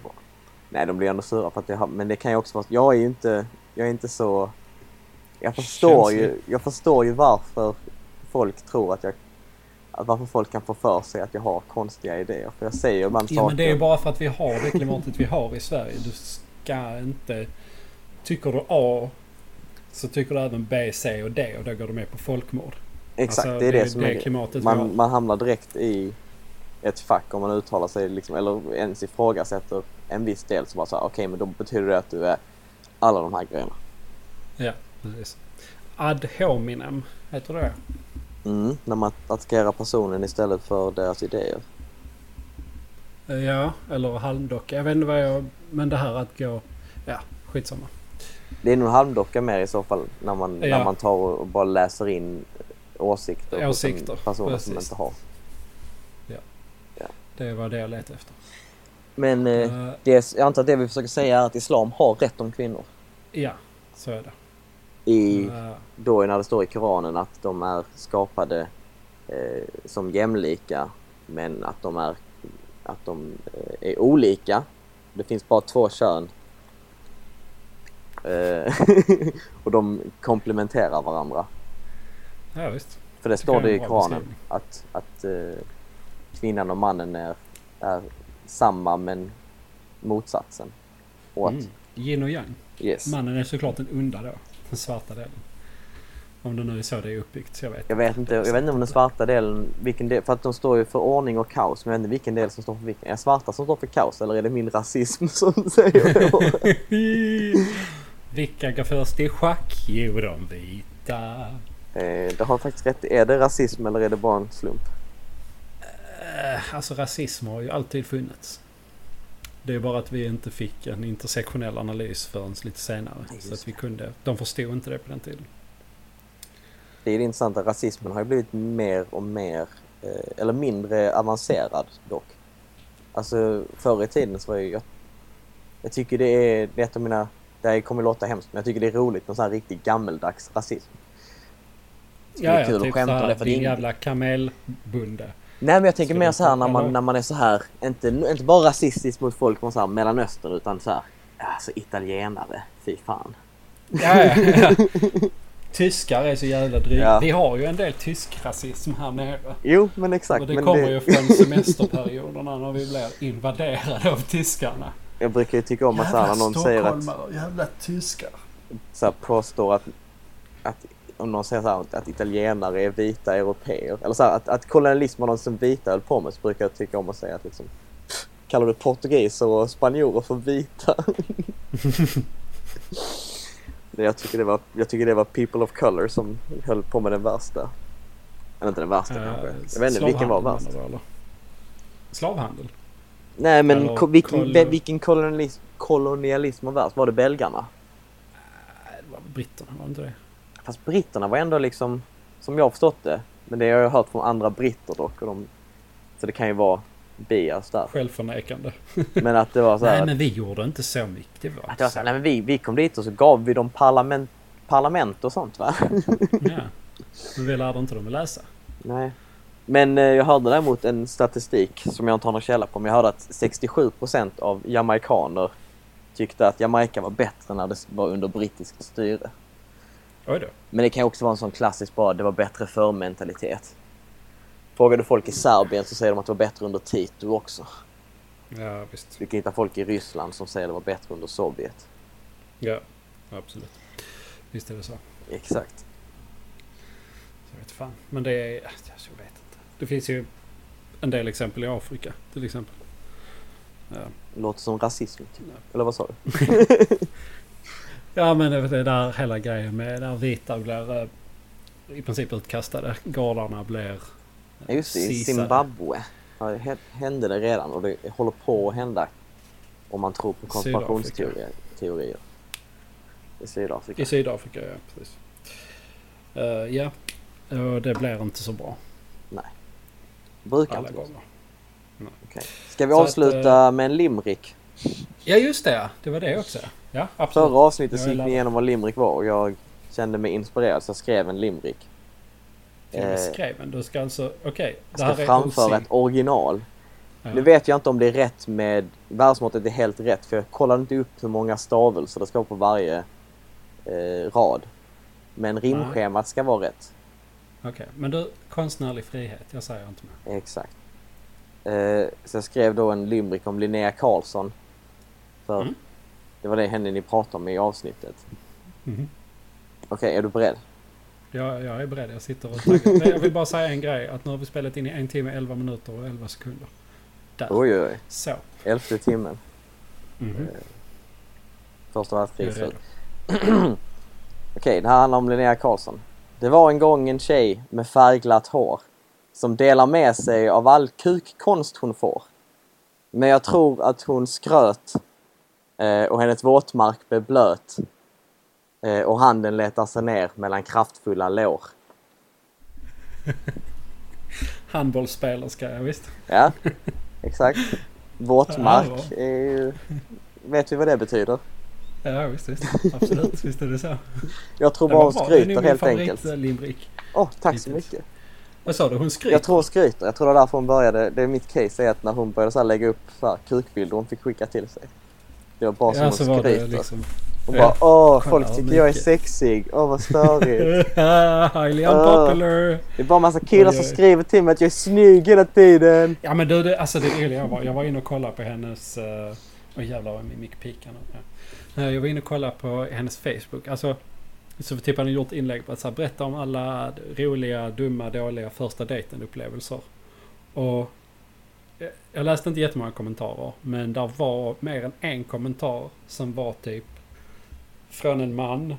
S1: Nej, de blir ändå sura för att jag men det kan ju också vara, jag är ju inte, jag är inte så, jag förstår ju, jag förstår ju varför folk tror att jag, att varför folk kan få för sig att jag har konstiga idéer. För jag säger ju ibland
S2: Ja
S1: saker.
S2: men det är ju bara för att vi har det klimatet vi har i Sverige. Du ska inte... Tycker du A så tycker du även B, C och D och då går du med på folkmord.
S1: Exakt,
S2: Alltså,
S1: det är det,
S2: det-
S1: som
S2: det
S1: är
S2: klimatet
S1: man, man hamnar direkt i ett fack om man uttalar sig liksom, eller ens ifrågasätter en viss del så bara så här, okej men då betyder det att du är alla de här grejerna.
S2: Ja, precis. Ad hominem, heter det
S1: Mm, när man attackerar personen istället för deras idéer.
S2: Ja, eller halmdocka. Jag vet inte vad jag... Men det här att gå... Ja, skitsamma.
S1: Det är nog en halmdocka mer i så fall när man,
S2: Ja.
S1: när man tar och bara läser in åsikter, hos
S2: Åsikter,
S1: personer som
S2: precis.
S1: inte har.
S2: Det var det jag letade efter.
S1: Men Eh, det, jag antar att det vi försöker säga är att Islam har rätt om kvinnor.
S2: ja, så är det.
S1: I,
S2: Eh,
S1: då när det står i Koranen att de är skapade eh, som jämlika men att de är, att de, eh, är olika. Det finns bara två kön. Eh, och de komplementerar varandra.
S2: ja, visst.
S1: För det
S2: Tycker
S1: står det i Koranen att, att eh, kvinnan och mannen är, är samma men motsatsen. Och
S2: Mm. Yin och yang.
S1: yes.
S2: Mannen är såklart den onda då. Den svarta delen. Om det nu är så det är uppbyggt. Jag vet
S1: Jag vet inte, jag vet inte om den svarta delen, vilken del, för att de står ju för ordning och kaos, men jag vet inte vilken del som står för vilken. Är det svarta som står för kaos eller är det min rasism som säger så?
S2: Vilka går först i schack? Jo, de vita.
S1: eh, det har faktiskt rätt. Är det rasism eller är det bara en slump?
S2: Eh, Alltså rasism har ju alltid funnits. Det är bara att vi inte fick en intersektionell analys förrän lite senare.
S1: Just
S2: Så att vi kunde, de förstod inte det på den tiden.
S1: Det är det intressanta, rasismen har ju blivit mer och mer, eh, eller mindre avancerad dock. Alltså förr i tiden så var ju jag, jag tycker det är, det är ett av mina, det kommer låta hemskt men jag tycker det är roligt med sån här riktigt gammeldags rasism. Det är kul
S2: typ
S1: skämta
S2: såhär,
S1: det det
S2: din jävla kamelbunde.
S1: Nej men jag tänker mer så här när man, när man är så här, inte, inte bara rasistisk mot folk från så här Mellanöstern utan så här, alltså italienare, fy fan.
S2: Ja, ja, ja. Tyskar är så jävla dryga.
S1: Ja.
S2: Vi har ju en del tysk rasism här nere.
S1: Jo men exakt.
S2: Och det
S1: men
S2: kommer ju från semesterperioderna när vi blir invaderade av tyskarna.
S1: Jag brukar ju tycka om att så här, när någon säger att
S2: jävla tyskar.
S1: så här, påstår att, att om någon säger så här, att italienare är vita europeer eller så här, att, att kolonialism var något som vita höll på med så brukar jag tycka om att säga att liksom kallar du portugiser och spanjorer för vita? jag, tycker det var, jag tycker det var people of color som höll på med den värsta. Eller inte den värsta kanske. Jag vet inte vilken var värst.
S2: Eller? Slavhandel?
S1: Nej men
S2: Eller
S1: ko, vilken,
S2: kol-
S1: vilken kolonialism, kolonialism var värst? Var det belgarna?
S2: Nej, det var britterna, var det inte det?
S1: Fast britterna var ändå liksom, som jag har förstått det, men det har jag hört från andra britter dock. Och de, så det kan ju vara bias där.
S2: Självförnekande.
S1: Men att det var så här,
S2: Nej men vi gjorde inte så mycket. Det var,
S1: att det var så här nej men vi, vi kom dit och så gav vi dem parlament, parlament och sånt va?
S2: Ja. Men vi lärde inte dem att läsa.
S1: nej. Men eh, jag hörde däremot en statistik som jag inte har någon källa på, men jag hörde att 67% av jamaikaner tyckte att Jamaica var bättre när det var under brittiskt styre.
S2: Oj då.
S1: Men det kan också vara en sån klassisk bara, det var bättre för mentalitet. Frågar du folk i Serbien så säger de att det var bättre under Tito också.
S2: Ja visst.
S1: Du kan hitta folk i Ryssland som säger att det var bättre under Sovjet.
S2: Ja, absolut. Visst är det så.
S1: Exakt.
S2: Jag vet fan. Men det är... Jag vet. Det finns ju en del exempel i Afrika till exempel. Ja,
S1: Låter som rasism. Typ. Eller vad sa du?
S2: ja men det är där hela grejen med när vita blir eh, i princip utkastade. Gårdarna blir eh,
S1: Ja, just det, i. Zimbabwe ja, det hände det redan och det håller på att hända. Om man tror på konspirationsteorier. teorier. I Sydafrika.
S2: I Sydafrika, ja precis. Eh, ja, och det blir inte så bra
S1: Brukar
S2: alla
S1: inte.
S2: gånger.
S1: Okej. Ska vi
S2: Så att,
S1: avsluta med en limrik?
S2: Ja just det ja, det var det också. Ja absolut.
S1: Förra avsnittet gick vi igenom vad limrik var och jag kände mig inspirerad så jag skrev en limrik. Eh,
S2: skrev en. Du ska alltså, okej.
S1: Jag ska framföra ett original.
S2: Ja.
S1: Nu vet jag inte om det är rätt med världsmåttet är helt rätt för jag kollade inte upp hur många stavelser det ska vara på varje eh, rad. Men rimschemat ska vara rätt.
S2: Okej, men du, konstnärlig frihet. Jag säger inte mer.
S1: Exakt. Eh, så jag skrev då en limerick om Linnea Karlsson. För
S2: Mm.
S1: det var det henne ni pratade om i avsnittet.
S2: Mhm.
S1: Okej, är du beredd?
S2: Jag, jag är beredd, jag sitter och taggar. Nej, Jag vill bara säga en grej. Att nu har vi spelat in i en timme, 11 minuter och 11 sekunder. Där.
S1: Oj, oj.
S2: Så.
S1: Elfte timmen.
S2: Mhm.
S1: Första världskriget. Okej, det här handlar om Linnea Karlsson. Det var en gång en tjej med färgglatt hår som delar med sig av all kukkonst hon får. Men jag tror att hon skröt eh, och hennes våtmark blev blöt eh, och handen letar sig ner mellan kraftfulla lår.
S2: Handbollsspelerska, ja visst.
S1: Ja, exakt. Våtmark är ju... Vet vi vad det betyder?
S2: Ja, visst, visst. Absolut, visst är det så.
S1: Jag tror
S2: Det
S1: bara hon.
S2: Det är
S1: skryter
S2: min
S1: helt enkelt.
S2: eh, limerick.
S1: Åh, tack så
S2: hittills.
S1: mycket.
S2: Vad sa du? Hon skryter?
S1: Jag tror hon skryter. Jag tror det var därför hon började. Det är mitt case är att när hon började så lägga upp så här kukbilder hon fick skicka till sig. Det var bara som
S2: ja, så
S1: hon
S2: det
S1: skryter.
S2: liksom...
S1: Hon
S2: Ja.
S1: bara åh, folk tycker jag är
S2: mycket."
S1: sexig. Åh vad störigt.
S2: Highly unpopular.
S1: det är bara massa killar som skriver till mig att jag är snygg hela tiden.
S2: Ja men du, det, alltså det roliga var, jag var inne och kollade på hennes... uh, Åh jävlar vad min mick pikar nu. Ja. Eh, jag var inne och kollade på hennes Facebook. Alltså Så typ hade har gjort inlägg på att så här, berätta om alla roliga, dumma, dåliga första dejten-upplevelser. Och jag- läste inte jättemånga kommentarer. Men där var mer än en kommentar som var typ från en man,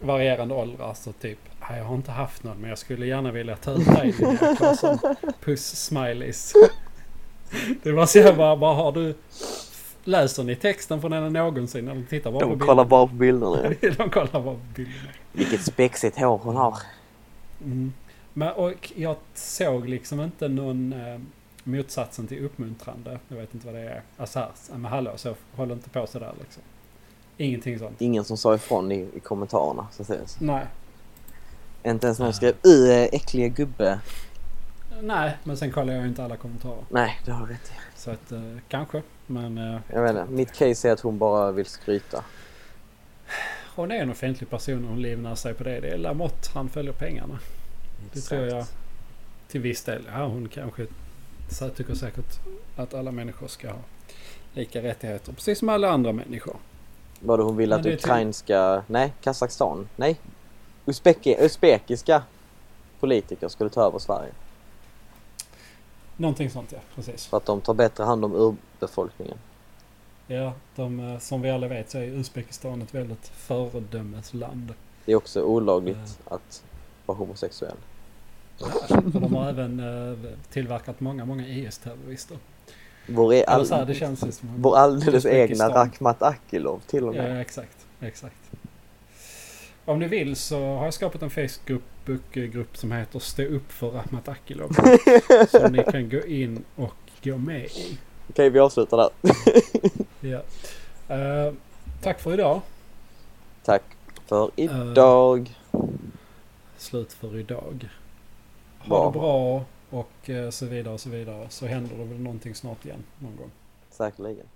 S2: varierande ålder, Alltså typ, jag har inte haft någon men jag skulle gärna vilja ta ut dig Linnea Puss smileys. Det var så jag bara, bara har du... Läser ni texten från henne någonsin eller tittar bara på
S1: De
S2: bilden?
S1: kollar bara på bilderna.
S2: De kollar bara på bilderna.
S1: Vilket spexigt hår hon har.
S2: Mm. Men, och jag såg liksom inte någon eh, motsatsen till uppmuntrande. Jag vet inte vad det är. Alltså här, ja, men hallå, så håll inte på sådär liksom. Ingenting sånt.
S1: Ingen som sa ifrån i, i kommentarerna. Så ses.
S2: Nej.
S1: Inte ens någon skrev uh, äckliga gubbe.
S2: Nej, men sen kollar jag ju inte alla kommentarer.
S1: Nej, det har du rätt i.
S2: Så att eh, kanske. Men eh,
S1: Jag vet inte. Mitt case är att hon bara vill skryta.
S2: hon är en offentlig person och hon livnär sig på det. Det är Lamotte, han följer pengarna. Det tror jag till viss del. Ja, hon kanske tycker säkert att alla människor ska ha lika rättigheter. Precis som alla andra människor.
S1: Vadå hon vill
S2: Men
S1: att ukrainska... Nej, Kazakstan. Nej. Uzbeki, uzbekiska politiker skulle ta över Sverige.
S2: Någonting sånt ja, precis.
S1: För att de tar bättre hand om urbefolkningen.
S2: Ja, de, eh, som vi alla vet så är Uzbekistan ett väldigt föredömesland.
S1: Det är också olagligt
S2: Mm.
S1: att vara homosexuell.
S2: Och de har även eh, tillverkat många, många IS-terrorister.
S1: Vår,
S2: Eller
S1: all,
S2: så här, det känns ju som...
S1: vår alldeles egna. Rakhmat Akilov till och med.
S2: Ja, exakt. Exakt. Om ni vill så har jag skapat en Facebookgrupp som heter Stå upp för Rahmat Akilov. som ni kan gå in och gå med i.
S1: Okej, vi avslutar där.
S2: Ja. Eh, tack för idag.
S1: Tack för idag.
S2: Slut för idag. Ha
S1: Bra.
S2: det bra och eh, så vidare och så vidare. Så händer det väl någonting snart igen någon gång.
S1: Säkerligen.